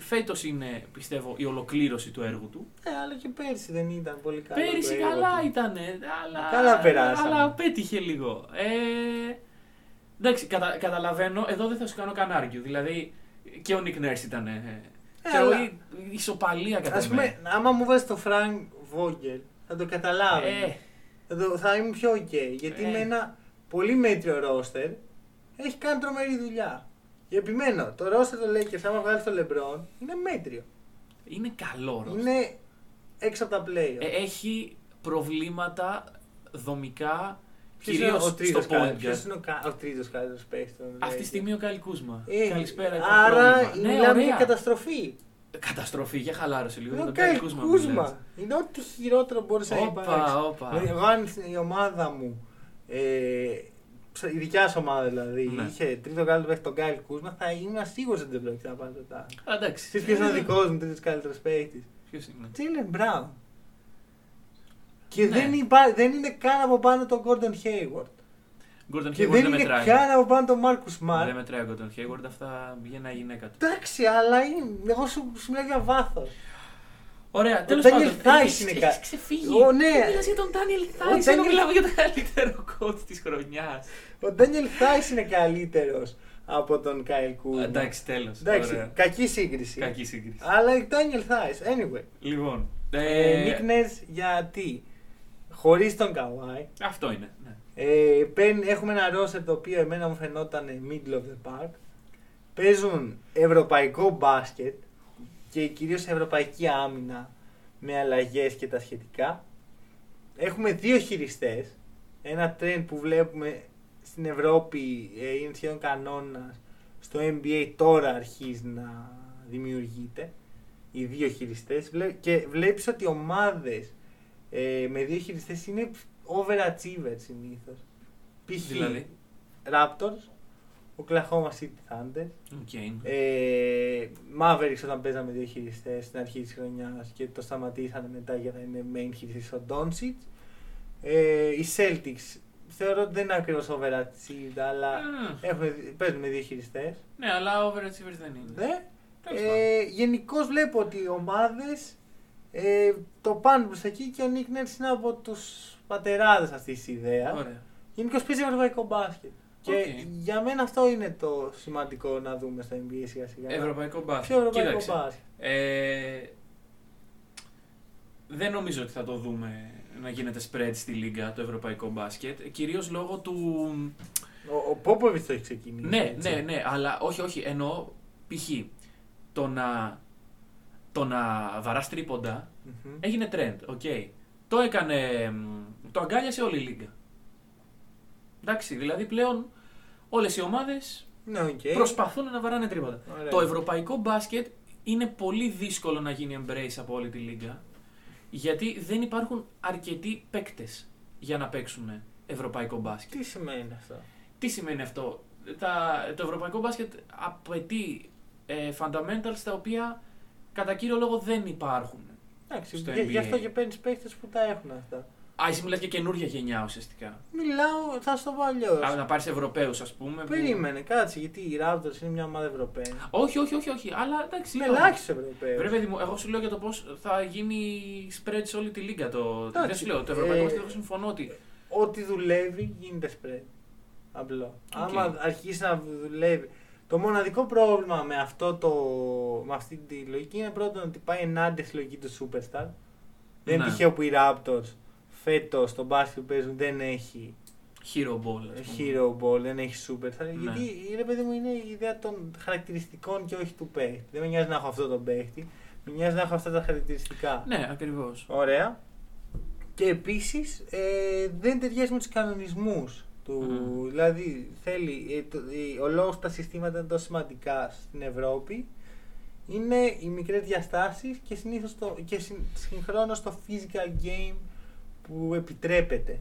φέτος είναι, πιστεύω, η ολοκλήρωση του έργου του.
Ναι, αλλά και πέρσι δεν ήταν πολύ καλό.
Πέρυσι
το έργο
καλά
του.
ήταν. Αλλά,
Καλά περάσαμε.
Αλλά πέτυχε λίγο. Ε, εντάξει, κατα, καταλαβαίνω. Εδώ δεν θα σου κάνω καν άργιο. Δηλαδή και ο Nick Nurse ήταν. Ε, ξέρω,
αλλά-
η, η ισοπαλία κατά
Ας πούμε, άμα μου βάζεις το Frank Vogel, θα το καταλάβω.
Ε,
Θα, το, θα ήμουν πιο ok. Γιατί
Ε.
με ένα πολύ μέτριο ρόστερ έχει κάνει τρομερή δουλειά. Και επιμένω, το ρόστερ του Lakers, άμα βγάλει το LeBron, είναι μέτριο.
είναι καλό ρόστερ.
Είναι έξω από τα play.
Ε, έχει προβλήματα δομικά
Ποιος είναι
κυρίω
ο
στο
τρίτος
point
καλύτερος- ποιος
guard.
είναι ο, κα- ο τρίτος καλύτερος παίκτης των
Αυτή τη
Lakers?
στιγμή ο Καλ Κούσμα.
Ε,
Καλησπέρα. ήταν
Άρα
πρόβλημα. Ναι,
μιλάμε
ωραία.
για καταστροφή.
Καταστροφή, για χαλάρωση λίγο.
Είναι
για
ο
τον Καλ
Κάιλ
Κούσμα
Κούσμα.
μιλάς.
Είναι ό,τι χειρότερο μπορούσε να υπάρξει.
Όπα, όπα.
Δηλαδή, εγώ αν η ομάδα μου, ε, η δικιά σου ομάδα δηλαδή,
Ναι.
είχε τρίτο καλύτερο παίκτη τον Κάιλ Κούσμα, θα ήμουν σίγουρο ότι δεν πρόκειται να πάρει το τάγκ.
Α, εντάξει.
Ξέρεις ποιος είναι ο δικός μου τρίτος καλύτερος παίκτης;
Ποιος είναι;
Τζέιλεν Μπράουν. Και
Ναι.
δεν, υπά, δεν είναι καν από πάνω τον Gordon Hayward.
Gordon
Και
Hayward
δεν
δεν
είναι
μετράει.
καν από πάνω τον Marcus
Δεν
Smart.
μετράει ο Gordon Hayward, αυτά βγαίνει ένα γυναίκα του.
Εντάξει, αλλά είναι, εγώ σου, σου μιλάω για βάθος.
Ωραία, τέλος
Daniel
πάντων.
Theis
έχεις-
είναι
έχεις
κα-
ξεφύγει.
Ω, ναι.
Μιλάς για τον Daniel
Ο
Theis, ενώ
Daniel-
μιλάμε για τον καλύτερο coach της χρονιάς.
Ο Daniel Theis είναι καλύτερος από τον Kyle Kuzma.
Εντάξει, τέλος.
Εντάξει,
Ωραία.
κακή σύγκριση.
Κακή σύγκριση.
Αλλά η Daniel Theis, anyway.
Λοιπόν,
Ε,
ε,
Nick Nurse γιατί, χωρίς τον Kawhi,
αυτό είναι. ναι.
ε, παίρνει- έχουμε ένα roster το οποίο εμένα μου φαινόταν middle of the park. Παίζουν ευρωπαϊκό μπάσκετ και κυρίως ευρωπαϊκή άμυνα με αλλαγές και τα σχετικά. Έχουμε δύο χειριστές. Ένα trend που βλέπουμε στην Ευρώπη ε, είναι σχεδόν κανόνας. Στο NBA τώρα αρχίζει να δημιουργείται. Οι δύο χειριστές. Βλέ- Και βλέπεις ότι ομάδες ε, με δύο χειριστές είναι overachievers συνήθως. Π.χ.
Δηλαδή;
Raptors, Oklahoma City Thunder,
Οκ.
ε, Mavericks όταν παίζαμε δύο χειριστές στην αρχή της χρονιάς και το σταματήσανε μετά για να είναι main χειριστής ο Doncic. Ε, οι Celtics θεωρώ ότι δεν είναι ακριβώς overachieved αλλά
Α,
έχουν, παίζουν με δύο χειριστές.
Ναι, αλλά overachievers δεν είναι.
Ναι.
Τέλος
Ε, Γενικώς βλέπω ότι οι ομάδες ε, το πάνε προς εκεί και ο Nick Nurse είναι από τους πατεράδες αυτής της ιδέας.
Ωραία.
Γενικώς παίζει ευρωπαϊκό μπάσκετ. Και
Οκ.
για μένα αυτό είναι το σημαντικό να δούμε στα NBA σιγά σιγά.
Ευρωπαϊκό μπάσκετ.
Πιο ευρωπαϊκό
Κοίταξε,
μπάσκετ.
Ε, δεν νομίζω ότι θα το δούμε να γίνεται spread στη λίγκα το ευρωπαϊκό μπάσκετ. Κυρίως λόγω του...
Ο, ο Popovich το έχει ξεκινήσει.
Ναι,
έτσι.
ναι, ναι, αλλά όχι, όχι. Εννοώ π.χ. το να, το να βαράς τρίποντα
Μμμ.
έγινε trend, οκ. Το έκανε, μ, το αγκάλιασε όλη η Λίγκα. Εντάξει, δηλαδή πλέον όλες οι ομάδες
Ναι, οκ.
Προσπαθούν να βαράνε τρίποντα.
Ωραία.
Το ευρωπαϊκό μπάσκετ είναι πολύ δύσκολο να γίνει embrace από όλη τη Λίγκα. Γιατί δεν υπάρχουν αρκετοί παίκτες για να παίξουν ευρωπαϊκό μπάσκετ.
Τι σημαίνει αυτό;
Τι σημαίνει αυτό; Τα, το ευρωπαϊκό μπάσκετ απαιτεί ε, fundamentals τα οποία κατά κύριο λόγο δεν υπάρχουν.
Εντάξει,
Στο
γι- γι'
NBA.
αυτό και παίρνεις παίχτε που τα έχουν αυτά.
Α, εσύ μιλάς για καινούργια γενιά ουσιαστικά.
Μιλάω, θα στο πω αλλιώς.
Α, να πάρεις Ευρωπαίους, ας πούμε. που-
Περίμενε, κάτσε, γιατί οι Raptors είναι μια ομάδα Ευρωπαίων.
Όχι, όχι, όχι, όχι. Αλλά εντάξει.
Με
όχι.
ελάχιστου Ευρωπαίου.
Βρε παιδί μου, εγώ σου λέω για το πώς θα γίνει spread σε όλη τη λίγα. Το...
Εντάξει,
Δεν σου λέω. Το ευρωπαϊκό
ε,
μπάσκετ, εγώ συμφωνώ ότι.
Ό,τι δουλεύει γίνεται spread. Απλό.
ΟΚ.
Άμα αρχίσει να δουλεύει. Το μοναδικό πρόβλημα με, αυτό το, με αυτή τη λογική είναι πρώτον ότι πάει ενάντια στη λογική του Superstar. Δεν είναι
Ναι.
τυχαίο που οι Raptors φέτος το μπάσκετ που παίζουν δεν έχει
Hero ball. ας πούμε.
hero ball, δεν έχει superstar.
Ναι.
Γιατί είναι παιδί μου είναι η ιδέα των χαρακτηριστικών και όχι του παίχτη. Δεν με νοιάζει να έχω αυτό τον παίχτη, με νοιάζει να έχω αυτά τα χαρακτηριστικά.
Ναι, ακριβώς.
Ωραία. Και επίσης ε, δεν ταιριάζει με τους κανονισμούς του.
Μμμ.
Δηλαδή θέλει. ε, το, ε, ο λόγος που τα συστήματα είναι τόσο σημαντικά στην Ευρώπη είναι οι μικρές διαστάσεις και συνήθως το, και συν- συγχρόνως το physical game που επιτρέπεται.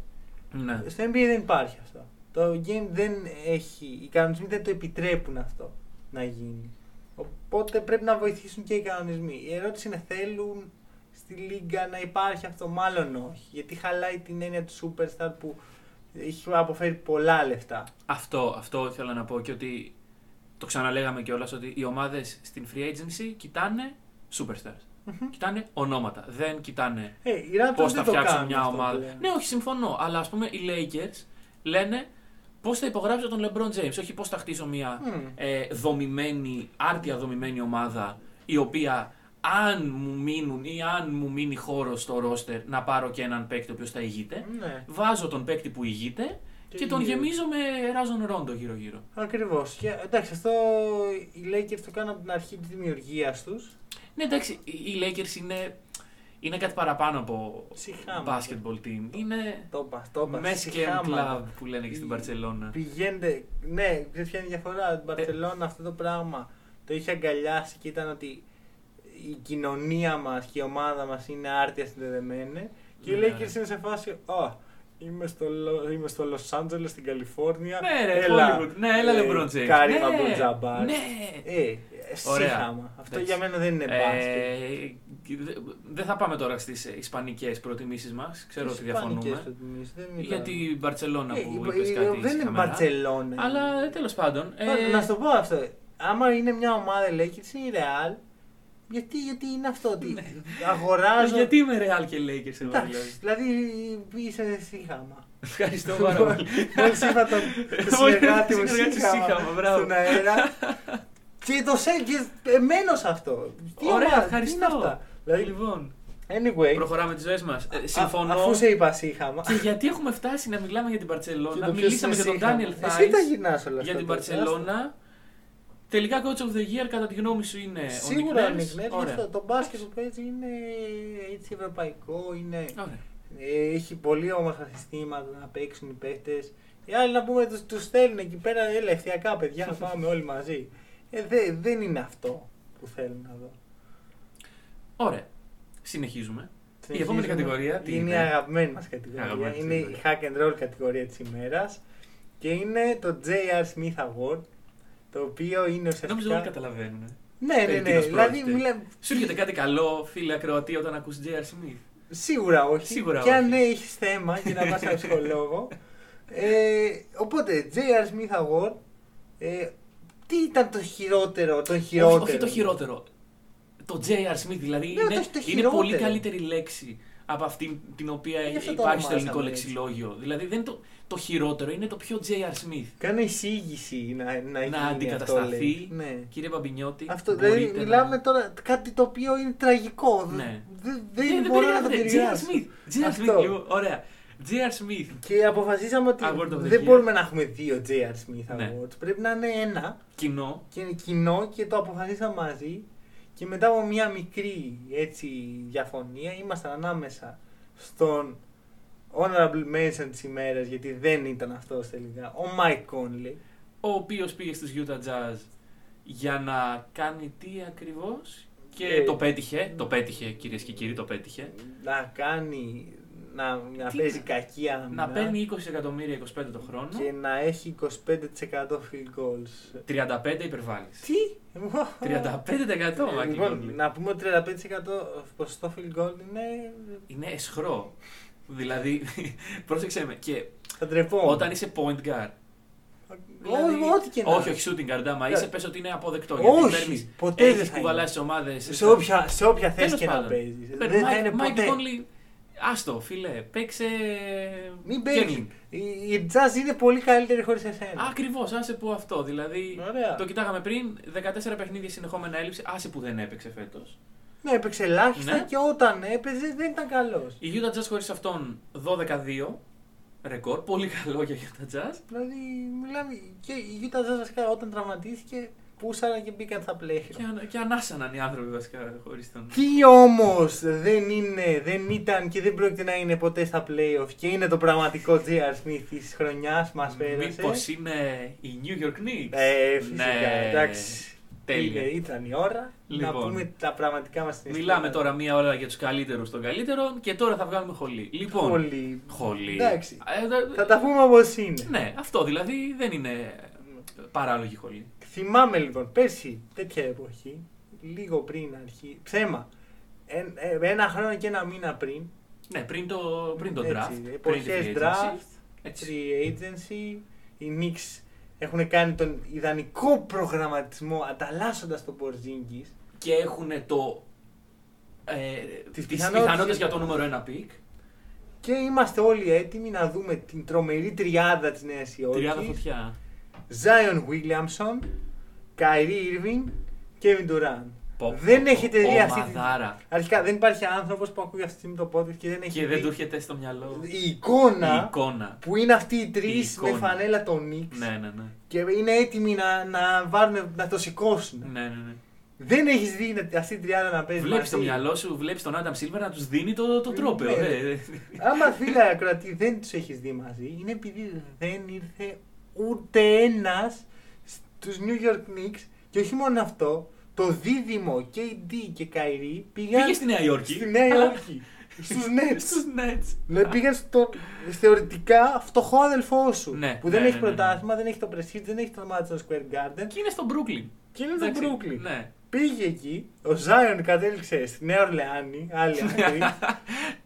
Ναι.
Στο NBA δεν υπάρχει αυτό. Το game δεν έχει. Οι κανονισμοί δεν το επιτρέπουν αυτό να γίνει. Οπότε πρέπει να βοηθήσουν και οι κανονισμοί. Η ερώτηση είναι θέλουν στη Λίγκα να υπάρχει αυτό, μάλλον όχι. Γιατί χαλάει την έννοια του Superstar που έχει αποφέρει πολλά λεφτά.
Αυτό, αυτό ήθελα να πω και ότι το ξαναλέγαμε κιόλας ότι οι ομάδες στην free agency κοιτάνε superstars. Κοιτάνε ονόματα. Δεν κοιτάνε
Ε, οι Raptors
πώς
δεν
θα
το
φτιάξουν
κάνουν
μια
αυτό
ομάδα.
πλέον.
Ναι, όχι, συμφωνώ. Αλλά ας πούμε οι Lakers λένε πώς θα υπογράψω τον LeBron James. Όχι πώς θα χτίσω μια
Μμ.
ε, δομημένη, άρτια δομημένη ομάδα η οποία αν μου μείνουν ή αν μου μείνει χώρο στο ρόστερ να πάρω και έναν παίκτη ο οποίος θα ηγείται.
Ναι,
Βάζω τον παίκτη που ηγείται
Και
και, τον
γύρω.
γεμίζω με ράζον ρόντο γύρω-γύρω.
ακριβώς. Εντάξει, αυτό οι Lakers το κάνουν από την αρχή τη δημιουργίας τους.
Ναι, εντάξει, οι οι Lakers είναι, είναι κάτι παραπάνω από
Συχάμα.
basketball team. Είναι
Το είπα, το είπα.
Messi
συχάμα.
Club που λένε και στην
Η-
Παρσελώνα.
Πηγαίνετε. Ναι, ξέρεις ποια είναι η διαφορά; Την Παρσελόνα αυτό το πράγμα το είχε αγκαλιάσει και ήταν ότι η κοινωνία μας και η ομάδα μας είναι άρτια συνδεδεμένη. Και οι
Ναι.
Lakers είναι σε φάση. Α, είμαι στο, Λο- είμαι στο Los Angeles, στην Καλιφόρνια.
Ναι, ρε,
έλα,
Hollywood. Ναι, έλα,
ε,
LeBron James.
Κάριμα
Ναι,
Abdul-Jabbar.
Ναι.
Ε,
Ωραία.
σύχαμα. Αυτό
Εντάξει.
για μένα δεν είναι μπάσκετ.
Ε, δε- δεν θα πάμε τώρα στις ισπανικές προτιμήσεις μας. Ξέρω ότι
Ισπανικές
διαφωνούμε.
προτιμήσεις, δεν μιλάω.
Για την Μπαρσελόνα
Ε,
που
η-
είπες
η-
κάτι.
Δεν είναι
σχετικά.
Μπαρσελόνα.
Αλλά τέλος πάντων.
Τώρα,
ε,
Να σου το πω αυτό. Άμα είναι μια ομάδα Lakers είναι η Real. Γιατί, γιατί είναι αυτό ότι αγοράζω.
Γιατί είμαι Real και Lakers εγώ
Εντάξει,
δηλαδή.
δηλαδή είσαι σύγχαμα.
Ευχαριστώ πάρα πολύ.
Μόλις είπα τον τον συνεργάτη μου
Συνεργάτη
σύγχαμα
σύγχαμα, μπράβο.
στον αέρα. και το σε και εμένω σε αυτό. Τι
Ωραία,
ομάδα, τι
ευχαριστώ.
είναι αυτά; Δηλαδή,
Λοιπόν,
anyway,
προχωράμε τις ζωές μας.
α-
Συμφωνώ.
αφού σε είπα σύγχαμα.
Και γιατί έχουμε φτάσει να μιλάμε για την
και
Παρσελώνα.
το ποιος
Μιλήσαμε
είναι
για τον
σύγχαμα.
Ντάνιελ
Εσύ τα
Θάι
γυρνάς όλα
για
αυτά
την
τώρα,
Παρσελώνα. Τελικά coach of the year, κατά τη γνώμη σου είναι
Σίγουρα
ο
ο
Nick
Nick
Nurse;
Nurse,
Ωραία.
αυτό, το μπάσκετ που παίζει είναι έτσι ευρωπαϊκό, είναι,
Ωραία.
ε, έχει πολύ όμορφα συστήματα να παίξουν οι παίχτες. Οι άλλοι να πούμε τους, τους στέλνουν εκεί πέρα, έλα ευθειακά παιδιά να πάμε όλοι μαζί. Ε, δε- δεν είναι αυτό που θέλουν να δω.
Ωραία. Συνεχίζουμε. Η επόμενη
Συνεχίζουμε.
κατηγορία τι
είναι η
είναι;
αγαπημένη μας κατηγορία.
Αγαπημένη
είναι η hack and roll κατηγορία της ημέρας και είναι το J.R. Smith Award το οποίο είναι
Νόμιζα όλοι
ουσιαστικά...
καταλαβαίνουν.
Ναι, ναι,
περί
ναι.
τίνος
Δηλαδή,
πρόκειται.
μιλάμε...
Σου έρχεται κάτι καλό, φίλε ακροατή, όταν ακούς J.R. Smith;
Σίγουρα όχι.
Σίγουρα
και αν
όχι.
ναι, έχεις θέμα για να πας σε ψυχολόγο. ε, οπότε, J.R. Smith Award. Ε, τι ήταν το χειρότερο, το χειρότερο;
Όχι, όχι το χειρότερο. Το J.R. Smith, δηλαδή
Ναι,
είναι,
το- το
είναι
χειρότερο.
πολύ καλύτερη λέξη από αυτή την οποία
Γι' αυτό το
υπάρχει στο
ονομάσαμε
ελληνικό
έτσι.
λεξιλόγιο. Δηλαδή δεν είναι το, το χειρότερο, είναι το πιο J.R. Smith.
Κάνω εισήγηση να, να, γίνει
αντικατασταθεί.
Αυτό, λέει. ναι.
Κύριε Μπαμπινιώτη,
Αυτό,
μπορείτε
δηλαδή
να-
μιλάμε τώρα κάτι το οποίο είναι τραγικό.
Ναι.
Δεν,
Δεν,
δεν,
δεν
μπορώ να το
περιγράφεται. J.R.
περιγράψω.
Smith. J.R.
Αυτό.
Smith, λοιπόν, ωραία. J.R. Smith.
Και αποφασίσαμε ότι
Award of the
δεν
year.
μπορούμε να έχουμε δύο J.R. Smith
Ναι.
Awards. Πρέπει να είναι ένα
Κοινό.
και είναι κοινό και το αποφασίσαμε μαζί και μετά από μια μικρή έτσι διαφωνία ήμασταν ανάμεσα στον honorable mention της ημέρας γιατί δεν ήταν αυτός τελικά ο Mike Conley
ο οποίος πήγε στους Utah Jazz για να κάνει τι ακριβώς και
Ε,
το πέτυχε, το πέτυχε κυρίες και κύριοι, το πέτυχε.
Να κάνει. Να, να
Τι
παίζει
να-
κακή άμυνα.
Να παίρνει 20 εκατομμύρια 25 το χρόνο,
Και να έχει 25% field goals.
35 υπερβάλλεις.
Τι!
35%
Ε,
Μάκη
λοιπόν,
Conley.
να πούμε ότι 35% ποσοστό field goal είναι.
Είναι εσχρό. Δηλαδή, πρόσεξε με. Και
Θα τρεπόμουν.
όταν είσαι point guard. δηλαδή-
Όχι, ό,τι και να.
όχι, όχι shooting guard, άμα
Ναι.
είσαι, πες ότι είναι αποδεκτό.
Όχι,
γιατί παίρνεις,
ποτέ δεν
έχεις
θα
κουβαλάσει
είναι.
τις ομάδες.
Σε όποια, σε όποια θέση
Τέλος
και να
πάντων.
παίζεις.
Παίρνει
Δεν θα
Mike-
είναι
Mike
ποτέ.
Conley, άστο, φίλε, παίξε.
Μην
Γκέρλινγκ.
παίζει. Η, η Jazz είναι πολύ καλύτερη χωρίς εσένα.
Ακριβώς, άσε που αυτό. Δηλαδή,
Ωραία.
το κοιτάγαμε πριν, 14 παιχνίδια συνεχόμενα έλειψη, άσε που δεν έπαιξε φέτος.
Ναι, έπαιξε ελάχιστα
Ναι.
και όταν έπαιζε δεν ήταν καλός.
Η Utah Jazz χωρίς αυτόν 12-2. Ρεκόρ, πολύ καλό για Utah Jazz.
Δηλαδή, μιλάμε και η Utah Jazz βασικά όταν τραυματίστηκε, πούσαραν και μπήκαν στα πλαίσια.
Και, ανα- και ανάσαναν οι άνθρωποι βασικά χωρίς τον.
Τι όμως δεν είναι, δεν ήταν και δεν πρόκειται να είναι ποτέ στα playoff και είναι το πραγματικό J.R. Smith της χρονιάς μας πέρασε.
Μήπως είναι η New York Knicks;
Ε, φυσικά.
Ναι.
Εντάξει.
Τέλεια.
Ε, Ήταν η ώρα να
Λοιπόν.
πούμε τα πραγματικά μας συναισθήματα.
Μιλάμε τώρα μία ώρα για τους καλύτερους των καλύτερων και τώρα θα βγάλουμε χολή. Λοιπόν.
Πολύ.
Χολή.
Εντάξει.
Ε, δε-
Θα τα πούμε όπως είναι.
Ναι, αυτό δηλαδή δεν είναι παράλογη χολή.
Θυμάμαι λοιπόν πέρσι τέτοια εποχή, λίγο πριν αρχή. Ψέμα. Εν- ε, ένα χρόνο και ένα μήνα πριν.
Ναι, πριν το, πριν το
Έτσι,
draft. πριν τη
εποχές
free agency.
draft,
Έτσι.
Free agency. Οι Knicks έχουν κάνει τον ιδανικό προγραμματισμό ανταλλάσσοντας τον Porzingis.
Και έχουν το. Ε,
Τις
τις
πιθανότητες-
πιθανότητες για το νούμερο ένα pick.
Και είμαστε όλοι έτοιμοι να δούμε την τρομερή τριάδα της Νέας
Τριάδα
Υόρκης.
φωτιά.
Zion Williamson, Kyrie Irving, Kevin Durant.
Πω,
Δεν
πω,
έχετε
πω,
δει αυτή τη-
ομαδάρα.
Αρχικά δεν υπάρχει άνθρωπος που ακούει αυτή τη στιγμή το podcast και δεν έχει
Και δεν
δει
του έρχεται στο μυαλό.
η εικόνα
Η εικόνα.
που είναι αυτοί οι
Η
τρεις με
εικόνα.
φανέλα των Knicks
Ναι, ναι, ναι.
και είναι έτοιμοι να, να, βάλουν, να το σηκώσουν.
ναι, ναι, ναι.
Δεν έχεις δει να- αυτή η τριάδα να παίζει
Βλέπεις
μαζί.
το μυαλό σου, βλέπεις τον Άνταμ Σίλβερ να τους δίνει το, το τρόπαιο.
Ναι.
ε, ε.
Άμα φίλε ακροατή δεν τους έχεις δει μαζί, είναι επειδή δεν ήρθε ούτε ένας στους New York Knicks και όχι μόνο αυτό, το δίδυμο KD και Kyrie πήγαν
Πήγε στη Νέα Υόρκη.
στη Νέα Υόρκη, στους Nets.
Στους Nets.
Δηλαδή πήγαν στο θεωρητικά φτωχό αδελφό σου.
Ναι,
που δεν
ναι,
έχει
ναι, ναι, ναι.
πρωτάθλημα, δεν έχει το Prestige, δεν έχει το Madison Square Garden.
Και είναι στο Brooklyn.
Και είναι το
Εντάξει,
Brooklyn.
Ναι.
Πήγε εκεί, ο Zion κατέληξε στη Νέα Ορλεάνη, άλλη άκρη.